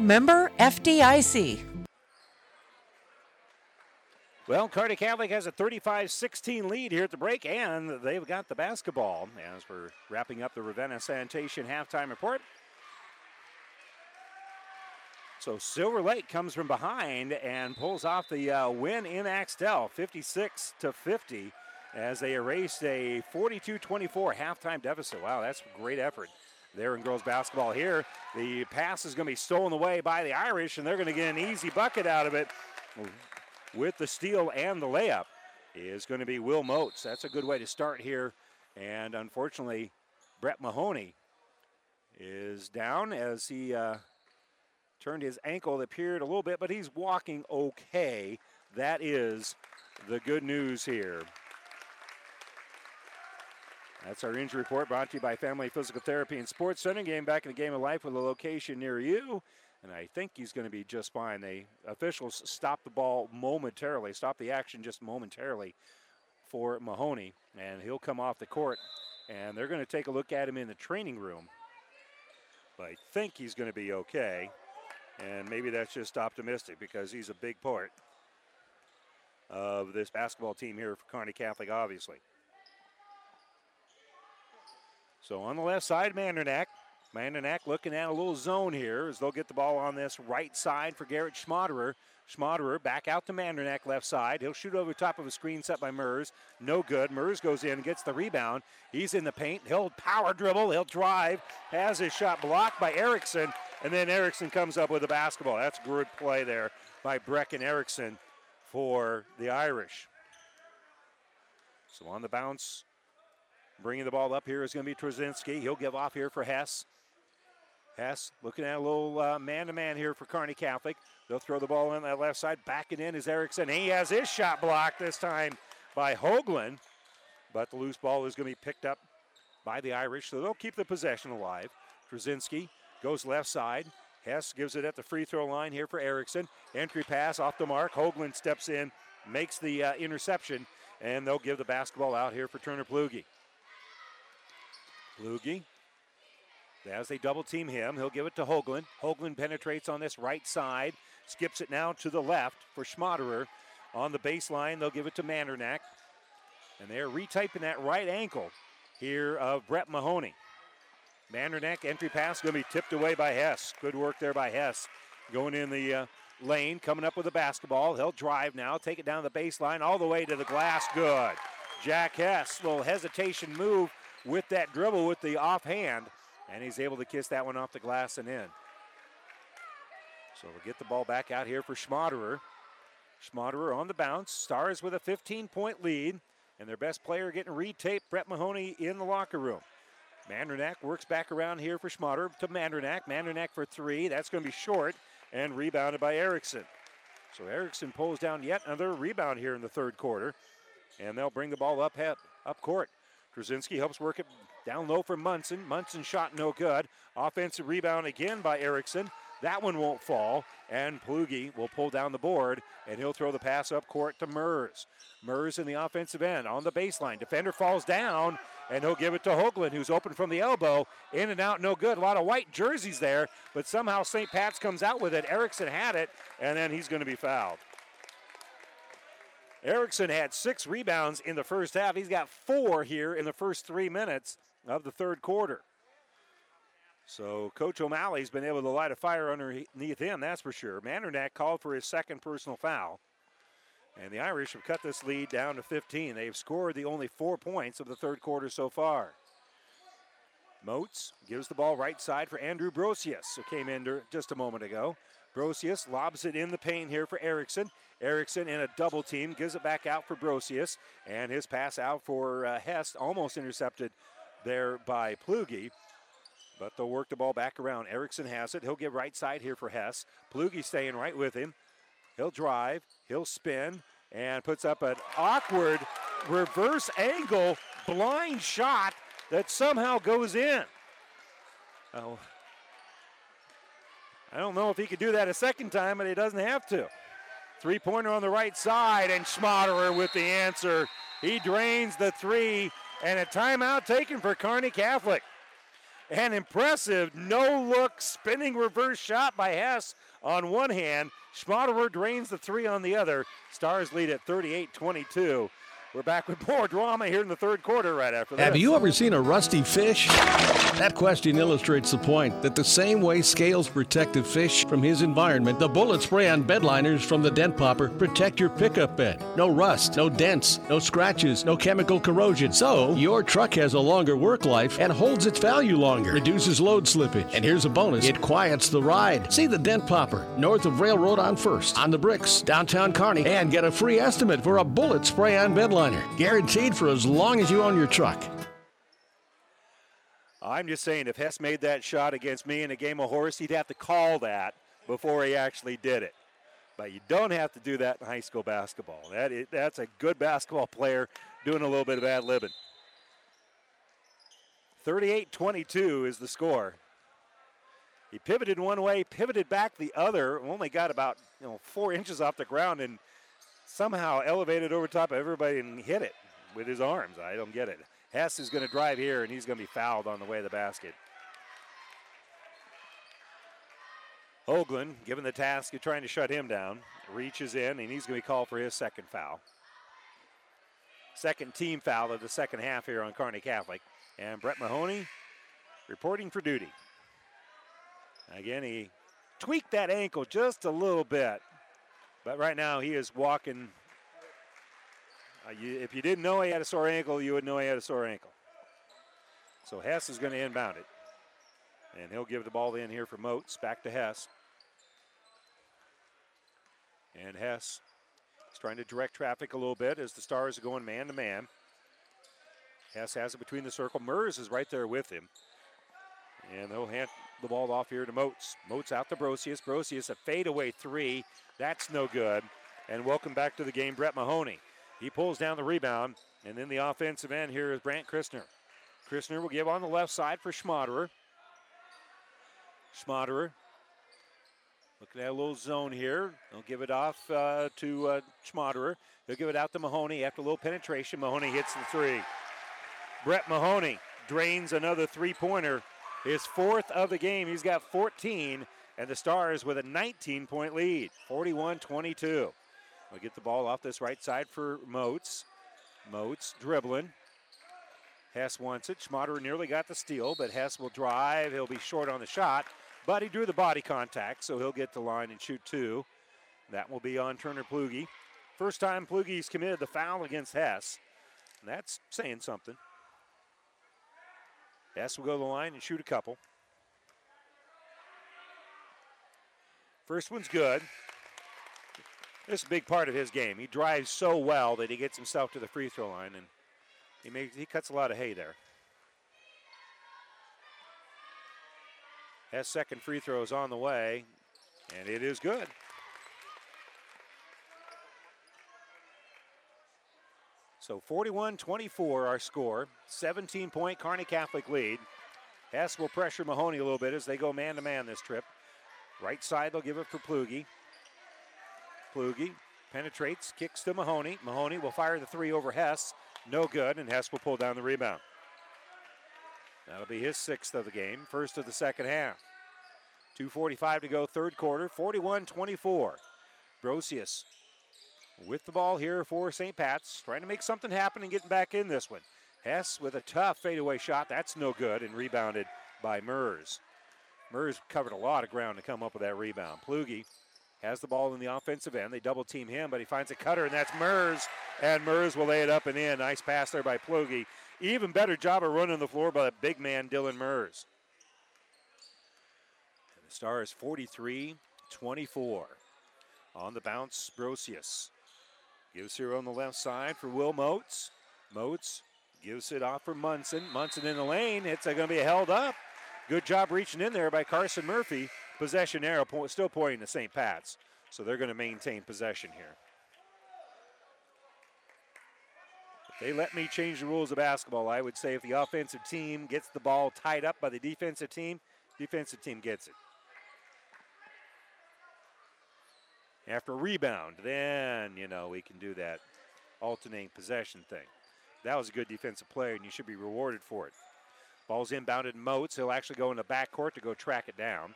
Member FDIC. Well, Kearney Catholic has a 35 16 lead here at the break, and they've got the basketball as we're wrapping up the Ravenna Sanitation halftime report. So Silver Lake comes from behind and pulls off the uh, win in Axtell, 56 to 50, as they erased a 42-24 halftime deficit. Wow, that's great effort there in girls basketball. Here, the pass is going to be stolen away by the Irish, and they're going to get an easy bucket out of it with the steal and the layup is going to be Will Moats. That's a good way to start here. And unfortunately, Brett Mahoney is down as he uh, turned his ankle. It appeared a little bit, but he's walking okay. That is the good news here. That's our injury report brought to you by Family Physical Therapy and Sports Center. Game back in the game of life with a location near you and I think he's going to be just fine. The officials stopped the ball momentarily, stopped the action just momentarily for Mahoney, and he'll come off the court, and they're going to take a look at him in the training room. But I think he's going to be okay, and maybe that's just optimistic because he's a big part of this basketball team here for Kearney Catholic, obviously. So on the left side, Mandernack Mandernack looking at a little zone here as they'll get the ball on this right side for Garrett Schmaderer. Schmaderer back out to Mandernack left side. He'll shoot over top of a screen set by Mers. No good. Mers goes in, gets the rebound. He's in the paint. He'll power dribble. He'll drive. Has his shot blocked by Erickson. And then Erickson comes up with a basketball. That's good play there by Brecken Erickson for the Irish. So on the bounce, bringing the ball up here is going to be Trzynski. He'll give off here for Hess. Hess looking at a little man to man here for Kearney Catholic. They'll throw the ball in that left side. Backing in is Erickson. He has his shot blocked this time by Hoagland. But the loose ball is going to be picked up by the Irish, so they'll keep the possession alive. Trzynski goes left side. Hess gives it at the free throw line here for Erickson. Entry pass off the mark. Hoagland steps in, makes the uh, interception, and they'll give the basketball out here for Turner Plugi. Plugi as they double team him, he'll give it to Hoagland. Hoagland penetrates on this right side, skips it now to the left for Schmaderer. On the baseline, they'll give it to Mandernack. And they're retyping that right ankle here of Brett Mahoney. Mandernack entry pass going to be tipped away by Hess. Good work there by Hess. Going in the uh, lane, coming up with the basketball. He'll drive now, take it down the baseline, all the way to the glass. Good. Jack Hess, little hesitation move with that dribble with the offhand and he's able to kiss that one off the glass and in. So we'll get the ball back out here for Schmaderer. Schmaderer on the bounce. Stars with a 15 point lead, and their best player getting retaped, Brett Mahoney in the locker room. Mandernack works back around here for Schmaderer to Mandernack. Mandernack for three. That's going to be short and rebounded by Erickson. So Erickson pulls down yet another rebound here in the third quarter, and they'll bring the ball up, up court. Trzynski helps work it down low for Munson. Munson shot no good. Offensive rebound again by Erickson. That one won't fall. And Plugi will pull down the board, and he'll throw the pass up court to Mers. Mers in the offensive end on the baseline. Defender falls down, and he'll give it to Hoagland, who's open from the elbow. In and out, no good. A lot of white jerseys there, but somehow St. Pat's comes out with it. Erickson had it, and then he's going to be fouled. Erickson had six rebounds in the first half. He's got four here in the first three minutes of the third quarter. So Coach O'Malley's been able to light a fire underneath him, that's for sure. Mandernack called for his second personal foul. And the Irish have cut this lead down to 15. They've scored the only four points of the third quarter so far. Moats gives the ball right side for Andrew Brosius, who came in just a moment ago. Brosius lobs it in the paint here for Erickson. Erickson in a double team gives it back out for Brosius, and his pass out for uh, Hess almost intercepted there by Plugi. But they'll work the ball back around. Erickson has it. He'll get right side here for Hess. Plugi staying right with him. He'll drive. He'll spin and puts up an awkward reverse angle blind shot that somehow goes in. Oh, I don't know if he could do that a second time, but he doesn't have to. Three pointer on the right side, and Schmaderer with the answer. He drains the three and a timeout taken for Kearney Catholic. An impressive no look spinning reverse shot by Hess on one hand. Schmaderer drains the three on the other. Stars lead at 38 22. We're back with more drama here in the third quarter right after this. Have you ever seen a rusty fish? That question illustrates the point that the same way scales protect a fish from his environment, the bullet spray on bed liners from the Dent Popper protect your pickup bed. No rust, no dents, no scratches, no chemical corrosion. So, your truck has a longer work life and holds its value longer, reduces load slippage. And here's a bonus it quiets the ride. See the Dent Popper, north of Railroad on First, on the bricks, downtown Kearney, and get a free estimate for a bullet spray on bed liner. Guaranteed for as long as you own your truck. I'm just saying, if Hess made that shot against me in a game of horse, he'd have to call that before he actually did it. But you don't have to do that in high school basketball. That is, that's a good basketball player doing a little bit of ad libbing. 38 22 is the score. He pivoted one way, pivoted back the other, only got about you know four inches off the ground, and somehow elevated over top of everybody and hit it with his arms. I don't get it. Hess is going to drive here, and he's going to be fouled on the way to the basket. Hoagland, given the task of trying to shut him down, reaches in, and he's going to be called for his second foul. Second team foul of the second half here on Kearney Catholic. And Brett Mahoney reporting for duty. Again, he tweaked that ankle just a little bit. But right now he is walking. Uh, you, if you didn't know he had a sore ankle, you would know he had a sore ankle. So Hess is going to inbound it. And he'll give the ball in here for Moats. Back to Hess. And Hess is trying to direct traffic a little bit as the Stars are going man to man. Hess has it between the circle. Mers is right there with him. And they'll hand the ball off here to Moats. Moats out to Brosius. Brosius a fadeaway three. That's no good. And welcome back to the game, Brett Mahoney. He pulls down the rebound. And then the offensive end here is Brant Christner. Christner will give on the left side for Schmaderer. Schmaderer looking at a little zone here. They'll give it off uh, to uh. He'll give it out to Mahoney after a little penetration. Mahoney hits the three. Brett Mahoney drains another three pointer. His fourth of the game. He's got 14, and the Stars with a 19 point lead, 41 22. We'll get the ball off this right side for Moats. Moats dribbling. Hess wants it. Schmaderer nearly got the steal, but Hess will drive. He'll be short on the shot, but he drew the body contact, so he'll get the line and shoot two. That will be on Turner Plugi. First time Plugi's committed the foul against Hess. And that's saying something. Hess will go to the line and shoot a couple. First one's good. This is a big part of his game. He drives so well that he gets himself to the free throw line, and he makes he cuts a lot of hay there. Hess second free throw is on the way, and it is good. So 41 24 our score. 17 point Kearney Catholic lead. Hess will pressure Mahoney a little bit as they go man to man this trip. Right side, they'll give it for Plugi. Plugi penetrates, kicks to Mahoney. Mahoney will fire the three over Hess. No good, and Hess will pull down the rebound. That'll be his sixth of the game, first of the second half. 2.45 to go, third quarter, 41 24. Brosius with the ball here for St. Pat's, trying to make something happen and getting back in this one. Hess with a tough fadeaway shot. That's no good and rebounded by Mers. Mers covered a lot of ground to come up with that rebound. Plugi has the ball in the offensive end. They double team him, but he finds a cutter, and that's Mers. And Mers will lay it up and in. Nice pass there by Plugi. Even better job of running the floor by the big man, Dylan Mers. And the Stars 43 24. On the bounce, Brosius. Gives here on the left side for Will Moats. Moats gives it off for Munson. Munson in the lane. It's going to be held up. Good job reaching in there by Carson Murphy. Possession arrow still pointing to St. Pat's. So they're going to maintain possession here. If they let me change the rules of basketball, I would say if the offensive team gets the ball tied up by the defensive team, defensive team gets it. After a rebound, then, you know, we can do that alternating possession thing. That was a good defensive play, and you should be rewarded for it. Ball's inbounded Moats. He'll actually go in the backcourt to go track it down.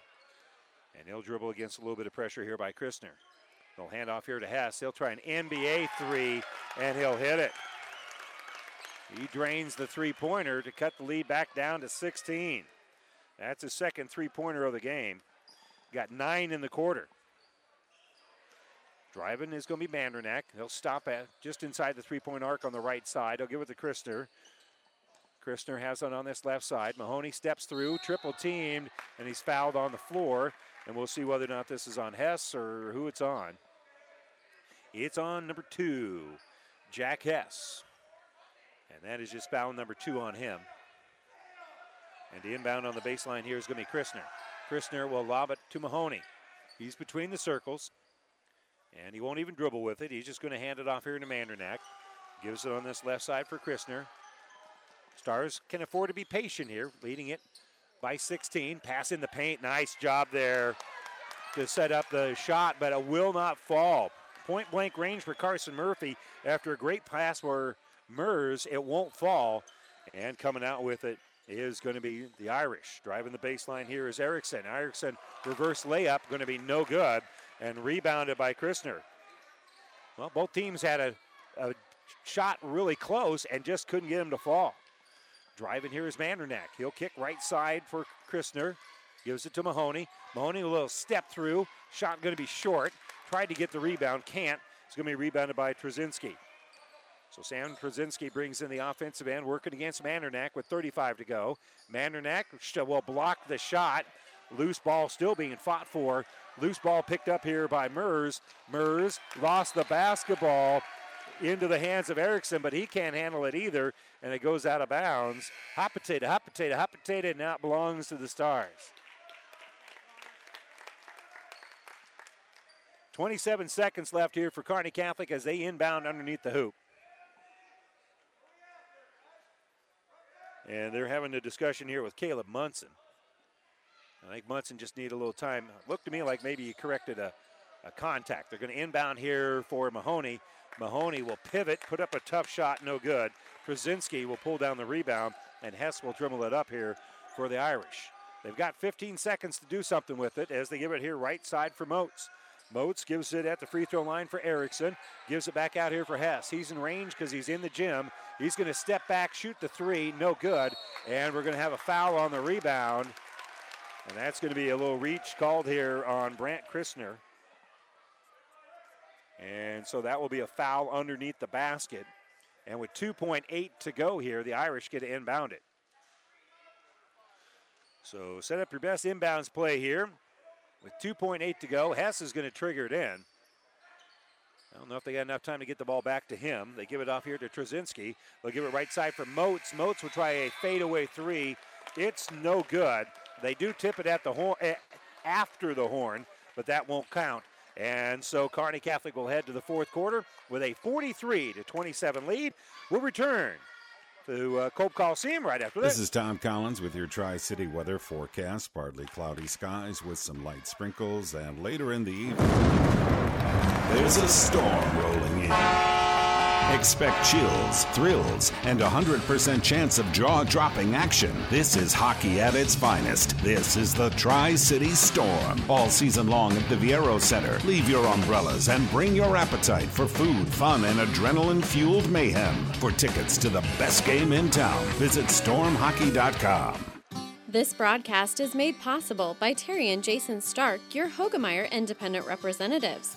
And he'll dribble against a little bit of pressure here by Christner. They'll hand off here to Hess. He'll try an NBA three, and he'll hit it. He drains the three pointer to cut the lead back down to 16. That's his second three pointer of the game. Got nine in the quarter. Driving is going to be Mandernack. He'll stop at just inside the three point arc on the right side. He'll give it to Christner. Christner has it on this left side. Mahoney steps through, triple teamed, and he's fouled on the floor. And we'll see whether or not this is on Hess or who it's on. It's on number two, Jack Hess. And that is just foul number two on him. And the inbound on the baseline here is going to be Christner. Christner will lob it to Mahoney. He's between the circles. And he won't even dribble with it. He's just going to hand it off here to Mandernack. Gives it on this left side for Christner. Stars can afford to be patient here, leading it by 16. Pass in the paint. Nice job there to set up the shot, but it will not fall. Point blank range for Carson Murphy after a great pass for Mers. It won't fall. And coming out with it is going to be the Irish. Driving the baseline here is Erickson. Erickson reverse layup going to be no good and rebounded by Christner. Well, both teams had a, a shot really close and just couldn't get him to fall. Driving here is Mandernack. He'll kick right side for Christner. Gives it to Mahoney. Mahoney a little step through. Shot going to be short. Tried to get the rebound. Can't. It's going to be rebounded by Trzynski. So Sam Trzynski brings in the offensive end, working against Mandernack with 35 to go. Mandernack will block the shot. Loose ball still being fought for. Loose ball picked up here by Mers. Mers lost the basketball into the hands of Erickson, but he can't handle it either, and it goes out of bounds. Hot potato, hot potato, hot potato, and now it belongs to the Stars. 27 seconds left here for Kearney Catholic as they inbound underneath the hoop. And they're having a discussion here with Caleb Munson. I think Munson just need a little time. Looked to me like maybe he corrected a, a contact. They're going to inbound here for Mahoney. Mahoney will pivot, put up a tough shot, no good. Krasinski will pull down the rebound, and Hess will dribble it up here for the Irish. They've got 15 seconds to do something with it as they give it here right side for Moats. Moats gives it at the free throw line for Erickson. Gives it back out here for Hess. He's in range because he's in the gym. He's going to step back, shoot the three, no good. And we're going to have a foul on the rebound. And that's going to be a little reach called here on Brant Christner. And so that will be a foul underneath the basket. And with 2.8 to go here, the Irish get to inbound it. So set up your best inbounds play here. With 2.8 to go, Hess is going to trigger it in. I don't know if they got enough time to get the ball back to him. They give it off here to Trzynski. They'll give it right side for Moats. Moats will try a fadeaway three. It's no good. They do tip it at the horn eh, after the horn, but that won't count. And so Kearney Catholic will head to the fourth quarter with a 43 to 27 lead. We'll return to uh, Cope Coliseum right after this. This is Tom Collins with your Tri City weather forecast. Partly cloudy skies with some light sprinkles, and later in the evening, there's a storm rolling in. Expect chills, thrills, and a 100% chance of jaw dropping action. This is hockey at its finest. This is the Tri City Storm. All season long at the Viaero Center. Leave your umbrellas and bring your appetite for food, fun, and adrenaline fueled mayhem. For tickets to the best game in town, visit stormhockey.com. This broadcast is made possible by Terry and Jason Stark, your Hoegemeyer Independent Representatives.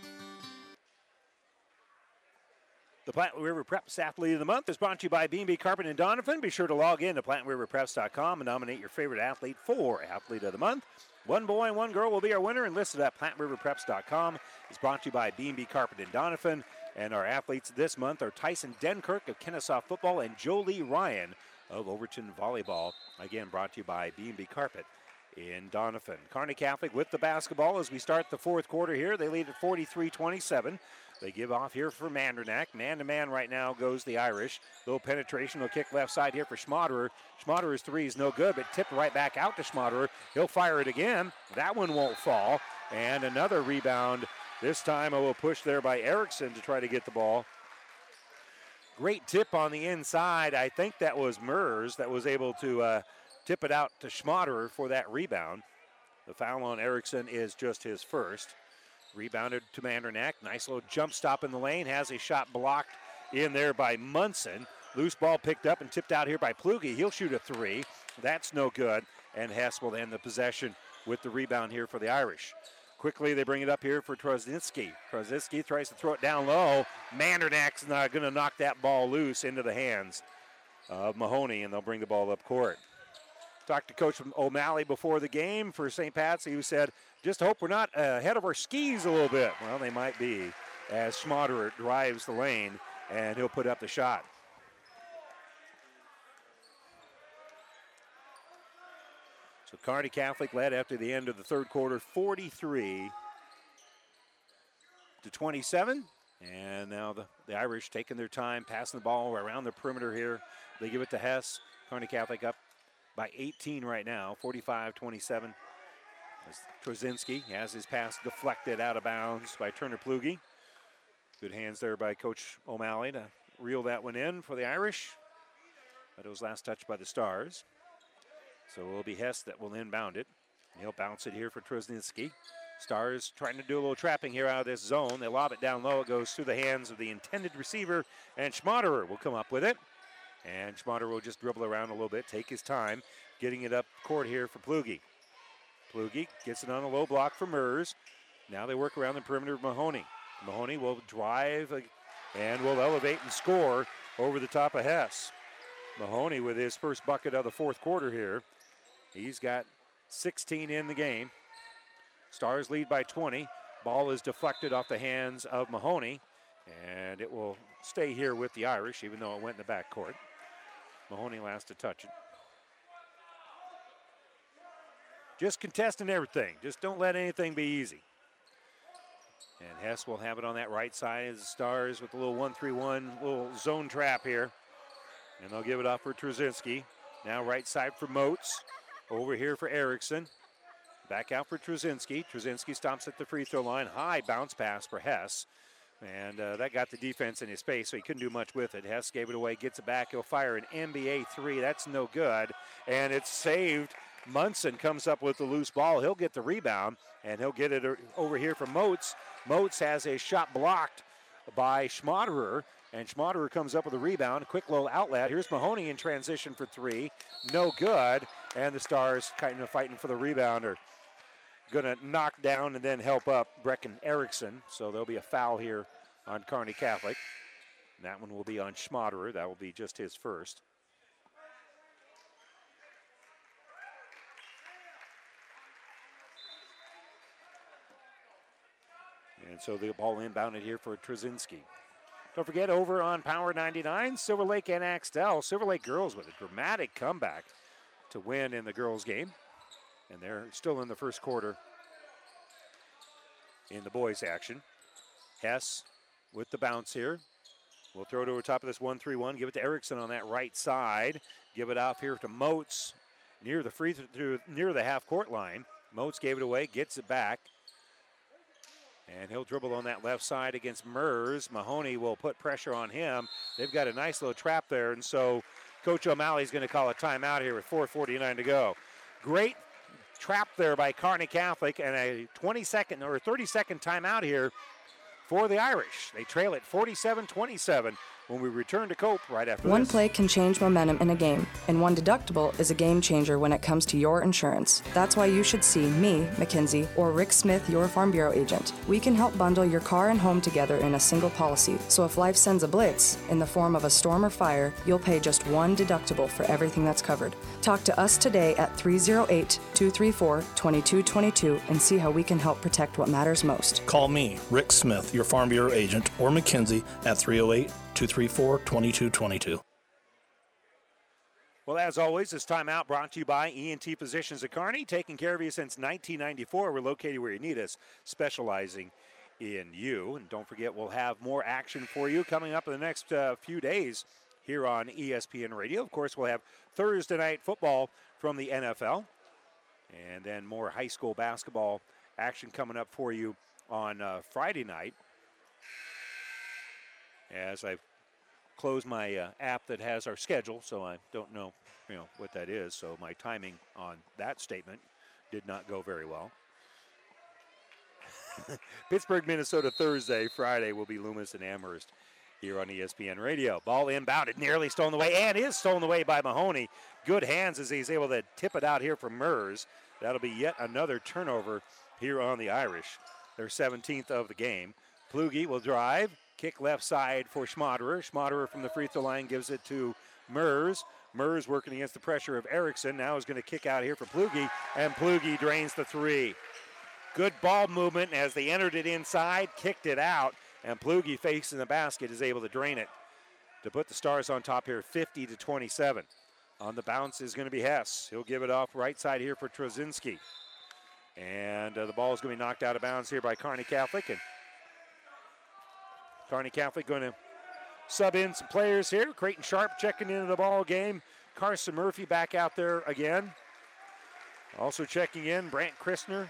The Platte River Preps Athlete of the Month is brought to you by B&B Carpet and Donovan. Be sure to log in to PlatteRiverPreps.com and nominate your favorite athlete for Athlete of the Month. One boy and one girl will be our winner, and listed at PlatteRiverPreps.com. It's brought to you by B&B Carpet and Donovan. And our athletes this month are Tyson Denkirk of Kenesaw Football and Jolie Ryan of Overton Volleyball. Again, brought to you by B&B Carpet in Donovan. Kearney Catholic with the basketball as we start the fourth quarter here. They lead at 43 27. They give off here for Mandernack. Man to man right now goes the Irish. Little penetration. will kick left side here for Schmaderer. Schmaderer's three is no good, but tipped right back out to Schmaderer. He'll fire it again. That one won't fall. And another rebound. This time a little push there by Erickson to try to get the ball. Great tip on the inside. I think that was Mers that was able to uh, tip it out to Schmaderer for that rebound. The foul on Erickson is just his first. Rebounded to Mandernack. Nice little jump stop in the lane. Has a shot blocked in there by Munson. Loose ball picked up and tipped out here by Plugi. He'll shoot a three. That's no good. And Hess will end the possession with the rebound here for the Irish. Quickly, they bring it up here for Trozinski. Trozinski tries to throw it down low. Mandernack's not going to knock that ball loose into the hands of Mahoney, and they'll bring the ball up court. Talked to Coach O'Malley before the game for St. Pat's, who said, just hope we're not ahead of our skis a little bit. Well, they might be as Schmaderer drives the lane, and he'll put up the shot. So Kearney Catholic led after the end of the third quarter, 43 to 27. And now the, the Irish taking their time, passing the ball around the perimeter here. They give it to Hess. Kearney Catholic up by 18 right now, 45 27. As Trozinski has his pass deflected out of bounds by Turner Plugi. Good hands there by Coach O'Malley to reel that one in for the Irish. But it was last touched by the Stars. So it will be Hess that will inbound it. He'll bounce it here for Trozinski. Stars trying to do a little trapping here out of this zone. They lob it down low. It goes through the hands of the intended receiver, and Schmaderer will come up with it. And Schmader will just dribble around a little bit, take his time, getting it up court here for Plugi. Plugi gets it on a low block for Mers. Now they work around the perimeter of Mahoney. Mahoney will drive and will elevate and score over the top of Hess. Mahoney with his first bucket of the fourth quarter here. He's got 16 in the game. Stars lead by 20. Ball is deflected off the hands of Mahoney, and it will stay here with the Irish, even though it went in the back court. Mahoney last to touch it. Just contesting everything. Just don't let anything be easy. And Hess will have it on that right side as the Stars with a little 1 3 1 little zone trap here. And they'll give it off for Trzynski. Now right side for Moats. Over here for Erickson. Back out for Trzynski. Trzynski stops at the free throw line. High bounce pass for Hess. And uh, that got the defense in his face, so he couldn't do much with it. Hess gave it away, gets it back. He'll fire an NBA three. That's no good. And it's saved Munson comes up with the loose ball. He'll get the rebound, and he'll get it over here from Moats. Moats has a shot blocked by Schmaderer, and Schmaderer comes up with a rebound. Quick little outlet. Here's Mahoney in transition for three. No good. And the Stars kind of fighting for the rebound are going to knock down and then help up Brecken Erickson. So there'll be a foul here on Kearney Catholic. And that one will be on Schmaderer. That will be just his first. And so the ball inbounded here for Trzynski. Don't forget, over on Power 99, Silver Lake and Axtell. Silver Lake girls with a dramatic comeback to win in the girls' game. And they're still in the first quarter in the boys' action. Hess with the bounce here. We'll throw it over top of this 1 3 1. Give it to Erickson on that right side. Give it off here to Moats near the free through near the half court line. Moats gave it away, gets it back. And he'll dribble on that left side against Mers. Mahoney will put pressure on him. They've got a nice little trap there, and so Coach O'Malley's going to call a timeout here with 4.49 to go. Great trap there by Kearney Catholic, and a 20 second or 30 second timeout here for the Irish. They trail it 47 27 when we return to Cope right after one this. play can change momentum in a game, and one deductible is a game changer when it comes to your insurance. That's why you should see me, Mackenzie, or Rick Smith, your Farm Bureau agent. We can help bundle your car and home together in a single policy, so if life sends a blitz in the form of a storm or fire, you'll pay just one deductible for everything that's covered. Talk to us today at 308 234 2222 and see how we can help protect what matters most. Call me, Rick Smith, your Farm Bureau agent, or Mackenzie at 308 234 2222. Well, as always, this timeout brought to you by ENT Physicians at Kearney, taking care of you since 1994. We're located where you need us, specializing in you. And don't forget, we'll have more action for you coming up in the next uh, few days here on ESPN Radio. Of course, we'll have Thursday night football from the NFL, and then more high school basketball action coming up for you on uh, Friday night. As I close my uh, app that has our schedule, so I don't know, you know, what that is. So my timing on that statement did not go very well. <laughs> Pittsburgh, Minnesota, Thursday. Friday will be Loomis and Amherst here on ESPN Radio. Ball inbounded, nearly stolen away, and is stolen away by Mahoney. Good hands as he's able to tip it out here for Mers. That'll be yet another turnover here on the Irish. Their 17th of the game. Plugi will drive, kick left side for Schmaderer. Schmaderer from the free throw line gives it to Mers. Mers working against the pressure of Erickson. Now is going to kick out here for Plugi, and Plugi drains the three. Good ball movement as they entered it inside, kicked it out, and Plugi facing the basket is able to drain it to put the Stars on top here 50 to 27. On the bounce is going to be Hess. He'll give it off right side here for Trozinski. And uh, the ball is going to be knocked out of bounds here by Kearney Catholic. And Kearney Catholic going to sub in some players here. Creighton Sharp checking into the ball game. Carson Murphy back out there again. Also checking in, Brant Christner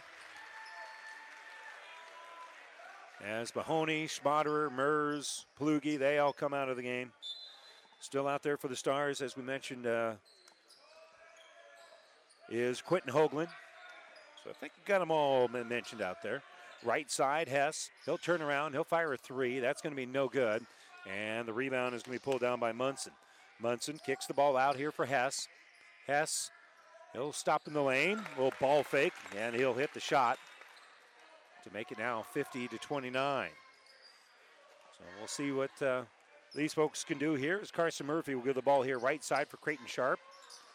as Mahoney, Schmaderer, Mers, Plugi, they all come out of the game. Still out there for the Stars, as we mentioned, uh, is Quentin Hoagland. So I think you got them all mentioned out there. Right side, Hess. He'll turn around. He'll fire a three. That's going to be no good. And the rebound is going to be pulled down by Munson. Munson kicks the ball out here for Hess. Hess, he'll stop in the lane. Little ball fake, and he'll hit the shot to make it now 50 to 29. So we'll see what uh, these folks can do here. As Carson Murphy will give the ball here right side for Creighton Sharp.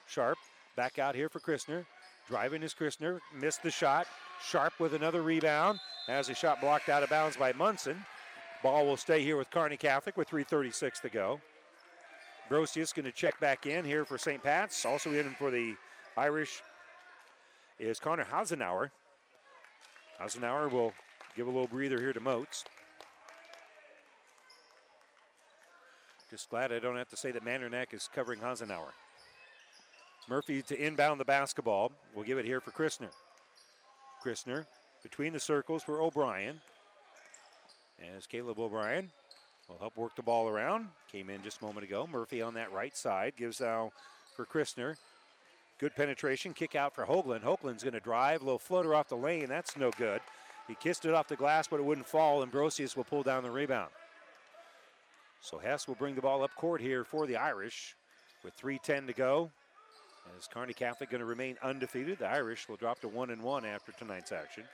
Sharp back out here for Christner. Driving is Christner. Missed the shot. Sharp with another rebound. Has a shot blocked out of bounds by Munson. Ball will stay here with Kearney Catholic with 3.36 to go. Brosius going to check back in here for St. Pat's. Also in for the Irish is Connor Hasenauer. Hasenauer will give a little breather here to Moats. Just glad I don't have to say that Mandernack is covering Hasenauer. Murphy to inbound the basketball. We'll give it here for Christner. Christner between the circles for O'Brien. As Caleb O'Brien will help work the ball around. Came in just a moment ago. Murphy on that right side gives out for Christner. Good penetration, kick out for Hoagland. Hoagland's going to drive, little floater off the lane. That's no good. He kissed it off the glass, but it wouldn't fall, and Brosius will pull down the rebound. So Hess will bring the ball up court here for the Irish with 3.10 to go. As Kearney Catholic going to remain undefeated, the Irish will drop to 1 and 1 after tonight's action.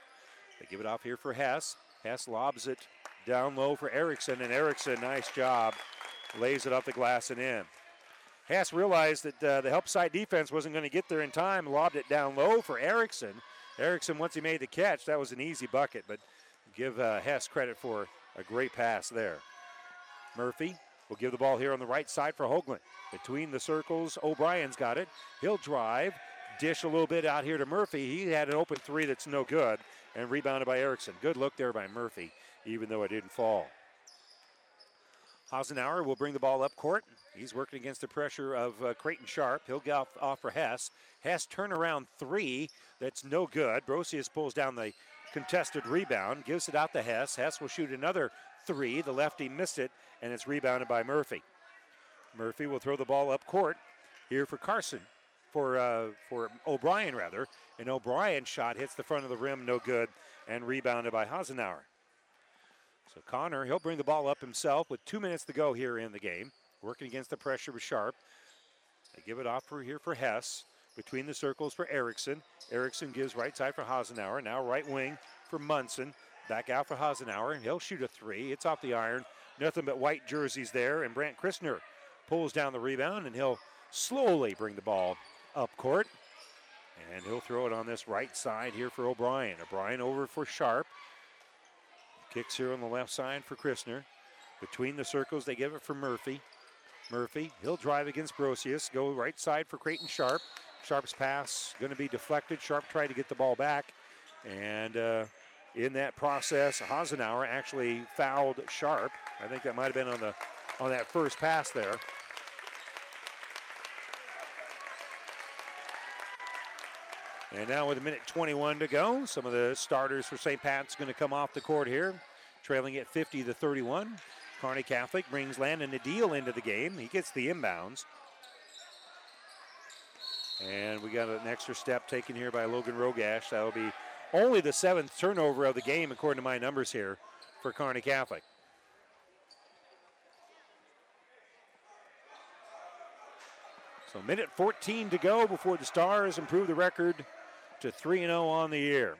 They give it off here for Hess. Hess lobs it down low for Erickson, and Erickson, nice job, lays it off the glass and in. Hess realized that uh, the help side defense wasn't going to get there in time, lobbed it down low for Erickson. Erickson, once he made the catch, that was an easy bucket, but give uh, Hess credit for a great pass there. Murphy will give the ball here on the right side for Hoagland. Between the circles, O'Brien's got it. He'll drive, dish a little bit out here to Murphy. He had an open three that's no good, and rebounded by Erickson. Good look there by Murphy, even though it didn't fall. Hasenauer will bring the ball up court. He's working against the pressure of uh, Creighton Sharp. He'll get off, off for Hess. Hess turnaround three. That's no good. Brosius pulls down the contested rebound, gives it out to Hess. Hess will shoot another three. The lefty missed it, and it's rebounded by Murphy. Murphy will throw the ball up court here for Carson, for uh, for O'Brien rather. And O'Brien's shot hits the front of the rim, no good, and rebounded by Hasenauer. So Connor, he'll bring the ball up himself with two minutes to go here in the game. Working against the pressure with Sharp. They give it off for here for Hess. Between the circles for Erickson. Erickson gives right side for Hasenauer. Now right wing for Munson. Back out for Hasenauer. And he'll shoot a three. It's off the iron. Nothing but white jerseys there. And Brant Christner pulls down the rebound and he'll slowly bring the ball up court. And he'll throw it on this right side here for O'Brien. O'Brien over for Sharp. Kicks here on the left side for Christner. Between the circles, they give it for Murphy. Murphy, he'll drive against Brosius. Go right side for Creighton Sharp. Sharp's pass going to be deflected. Sharp tried to get the ball back, and uh, in that process, Hasenauer actually fouled Sharp. I think that might have been on the on that first pass there. And now with a minute 21 to go, some of the starters for St. Pat's going to come off the court here, trailing at 50 to 31. Kearney Catholic brings Landon Nadil into the game. He gets the inbounds. And we got an extra step taken here by Logan Rogash. That'll be only the seventh turnover of the game, according to my numbers here, for Carney Catholic. So, minute 14 to go before the Stars improve the record to 3 0 on the year.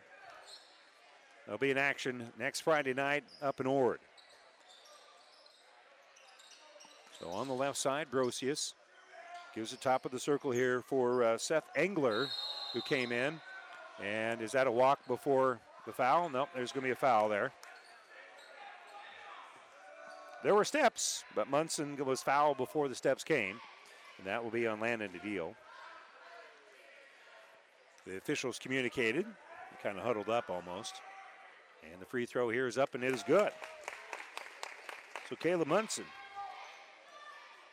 They'll be in action next Friday night up in Ord. So, on the left side, Brosius gives the top of the circle here for uh, Seth Engler, who came in. And is that a walk before the foul? Nope, there's going to be a foul there. There were steps, but Munson was fouled before the steps came. And that will be on Landon to deal. The officials communicated, kind of huddled up almost. And the free throw here is up, and it is good. So Caleb Munson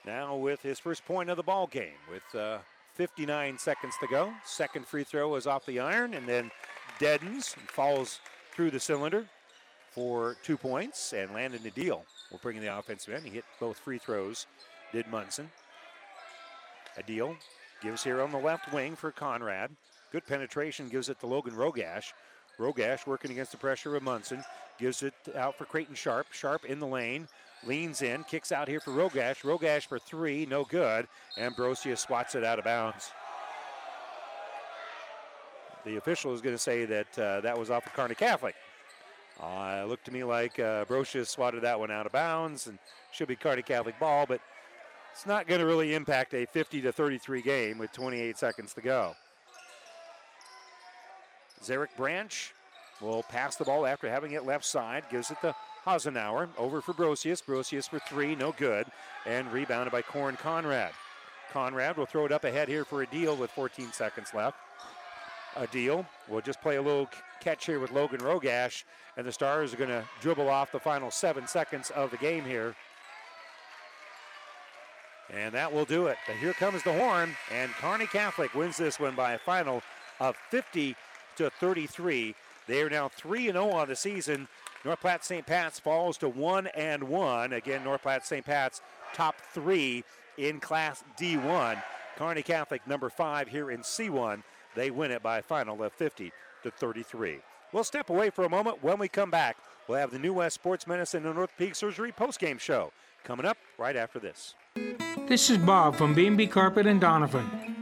now with his first point of the ball game with uh, 59 seconds to go. Second free throw is off the iron and then deadens and falls through the cylinder for two points. And Landon Nadil will bring in the offensive end. He hit both free throws, did Munson. Adil gives here on the left wing for Conrad. Good penetration gives it to Logan Rogash. Rogash working against the pressure of Munson. Gives it out for Creighton Sharp. Sharp in the lane. Leans in, kicks out here for Rogash. Rogash for three, no good. Ambrosia swats it out of bounds. The official is going to say that uh, that was off of Kearney Catholic. Uh, looked to me like uh, swatted that one out of bounds and should be Kearney Catholic ball, but it's not going to really impact a 50 to 33 game with 28 seconds to go. Zarek Branch will pass the ball after having it left side, gives it to Hasenauer. Over for Brosius. Brosius for three, no good. And rebounded by Corin Conrad. Conrad will throw it up ahead here for a deal with 14 seconds left. A deal. We'll just play a little catch here with Logan Rogash, and the Stars are going to dribble off the final seven seconds of the game here. And that will do it. But here comes the horn, and Kearney Catholic wins this one by a final of 50 to 33. They are now 3 0 on the season. North Platte St. Pat's falls to 1 and 1. Again, North Platte St. Pat's top three in Class D1. Kearney Catholic, number five here in C1. They win it by a final of 50 to 33. We'll step away for a moment. When we come back, we'll have the New West Sports Medicine and Orthopedic Surgery postgame show coming up right after this. This is Bob from B&B Carpet and Donovan.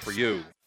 for you.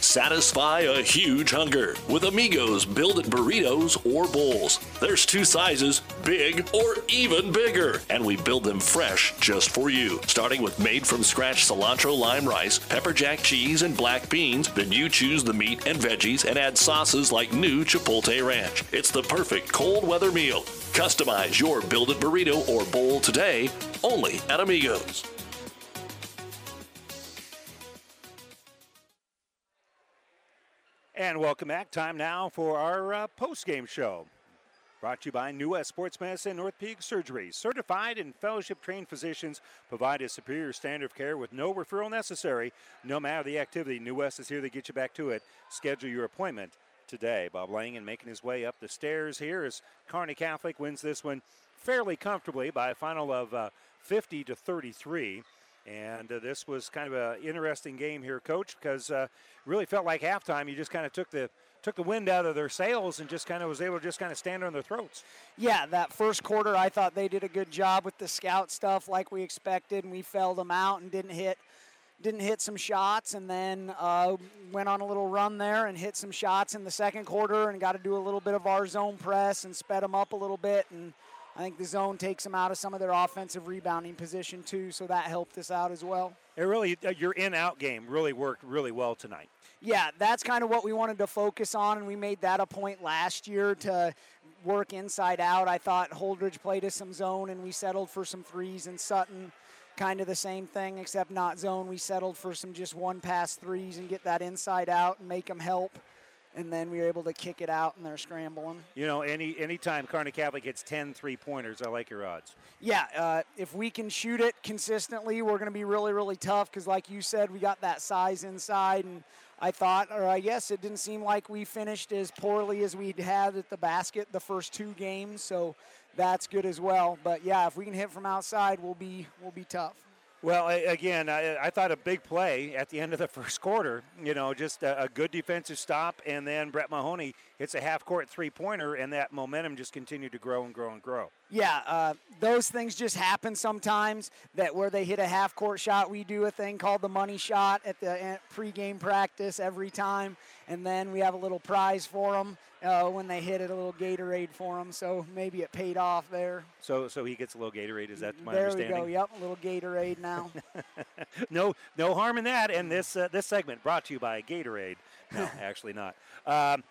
Satisfy a huge hunger with Amigos Build It Burritos or Bowls. There's two sizes, big or even bigger, and we build them fresh just for you. Starting with made from scratch cilantro lime rice, pepper jack cheese, and black beans, then you choose the meat and veggies and add sauces like new Chipotle Ranch. It's the perfect cold weather meal. Customize your Build It Burrito or Bowl today only at Amigos. And welcome back. Time now for our uh, post-game show. Brought to you by New West Sports Medicine Orthopedic Surgery. Certified and fellowship trained physicians provide a superior standard of care with no referral necessary, no matter the activity. New West is here to get you back to it. Schedule your appointment today. Bob Langen making his way up the stairs here as Kearney Catholic wins this one fairly comfortably by a final of uh, 50 to 33. And uh, this was kind of an interesting game here, Coach, because uh, really felt like halftime. You just kind of took the took the wind out of their sails and just kind of was able to just kind of stand on their throats. Yeah, that first quarter, I thought they did a good job with the scout stuff, like we expected, and we felled them out and didn't hit didn't hit some shots, and then uh, went on a little run there and hit some shots in the second quarter, and got to do a little bit of our zone press and sped them up a little bit and I think the zone takes them out of some of their offensive rebounding position too, so that helped us out as well. It really, uh, your in-out game really worked really well tonight. Yeah, that's kind of what we wanted to focus on, and we made that a point last year to work inside out. I thought Holdrege played us some zone, and we settled for some threes, and Sutton kind of the same thing, except not zone. We settled for some just one pass threes and get that inside out and make them help and then we were able to kick it out and they're scrambling. You know, any anytime Kearney Catholic hits 10 three pointers, I like your odds. Yeah, uh, if we can shoot it consistently, we're going to be really, really tough because, like you said, we got that size inside. And I thought, or I guess it didn't seem like we finished as poorly as we'd had at the basket the first two games. So that's good as well. But yeah, if we can hit from outside, we'll be we'll be tough. Well, again, I, I, thought a big play at the end of the <laughs> first quarter. You know, just a, a good defensive stop, and then Brett Mahoney hits a half-court three-pointer, and that momentum just continued to grow and grow and grow. Yeah, uh, those things just happen sometimes. That where they hit a half-court shot, we do a thing called the money shot at the pre-game practice every time, and then we have a little prize for them uh, when they hit it, a little Gatorade for him. So maybe it paid off there. So, so he gets a little Gatorade. Is that my there understanding? There we go. Yep, a little Gatorade now. <laughs> no, no harm in that. And this uh, this segment brought to you by Gatorade. No, <laughs> actually not. Um,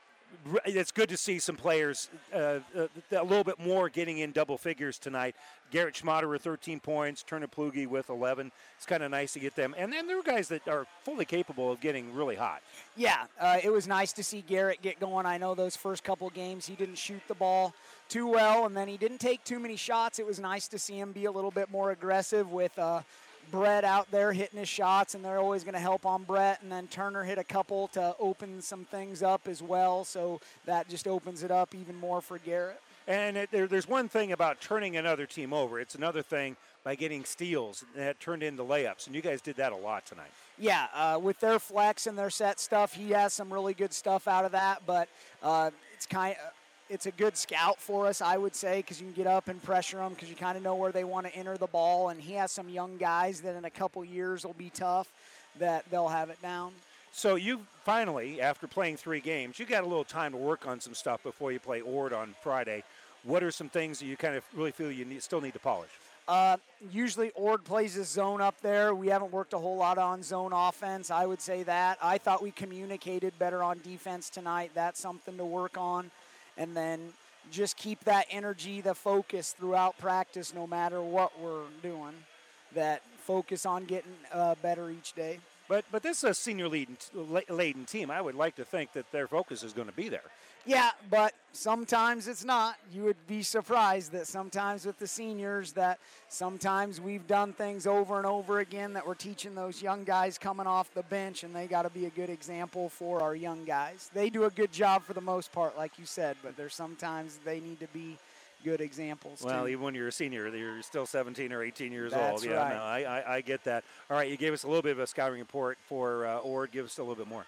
it's good to see some players uh, uh, a little bit more getting in double figures tonight. Garrett Schmatter with 13 points, Turner Plugi with 11. It's kind of nice to get them. And then there are guys that are fully capable of getting really hot. Yeah, uh, it was nice to see Garrett get going. I know those first couple games he didn't shoot the ball too well, and then he didn't take too many shots. It was nice to see him be a little bit more aggressive with uh, Brett out there hitting his shots, and they're always going to help on Brett. And then Turner hit a couple to open some things up as well, so that just opens it up even more for Garrett. And it, there, there's one thing about turning another team over. It's another thing by getting steals that turned into layups, and you guys did that a lot tonight. Yeah, uh, with their flex and their set stuff, he has some really good stuff out of that. But uh, it's kind of it's a good scout for us, I would say, because you can get up and pressure them because you kind of know where they want to enter the ball. And he has some young guys that in a couple years will be tough that they'll have it down. So you finally, after playing three games, you got a little time to work on some stuff before you play Ord on Friday. What are some things that you kind of really feel you need, still need to polish? Uh, usually Ord plays his zone up there. We haven't worked a whole lot on zone offense. I would say that. I thought we communicated better on defense tonight. That's something to work on and then just keep that energy, the focus throughout practice, no matter what we're doing. That focus on getting uh, better each day. But but this is a senior laden, laden team. I would like to think that their focus is going to be there. Yeah, but sometimes it's not. You would be surprised that sometimes with the seniors that sometimes we've done things over and over again that we're teaching those young guys coming off the bench and they got to be a good example for our young guys. They do a good job for the most part like you said, but there's sometimes they need to be good examples. Well, too. even when you're a senior, you're still 17 or 18 years That's old. Yeah, right. no, I, I, I get that. All right, you gave us a little bit of a scouting report for uh, Ord. Give us a little bit more.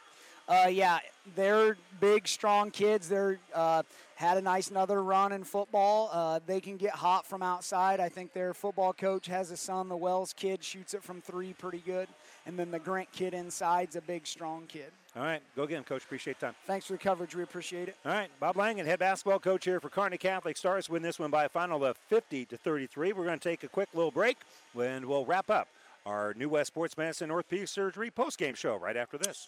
Uh, yeah, they're big, strong kids. They're uh, had a nice another run in football. Uh, they can get hot from outside. I think their football coach has a son. The Wells kid shoots it from three pretty good, and then the Grant kid inside's a big, strong kid. All right, go get him, Coach. Appreciate the time. Thanks for the coverage. We appreciate it. All right, Bob Langen, head basketball coach here for Kearney Catholic Stars, win this one by a final of 50 to 33. We're going to take a quick little break, and we'll wrap up our New West Sports Medicine Orthopedic Surgery postgame show right after this.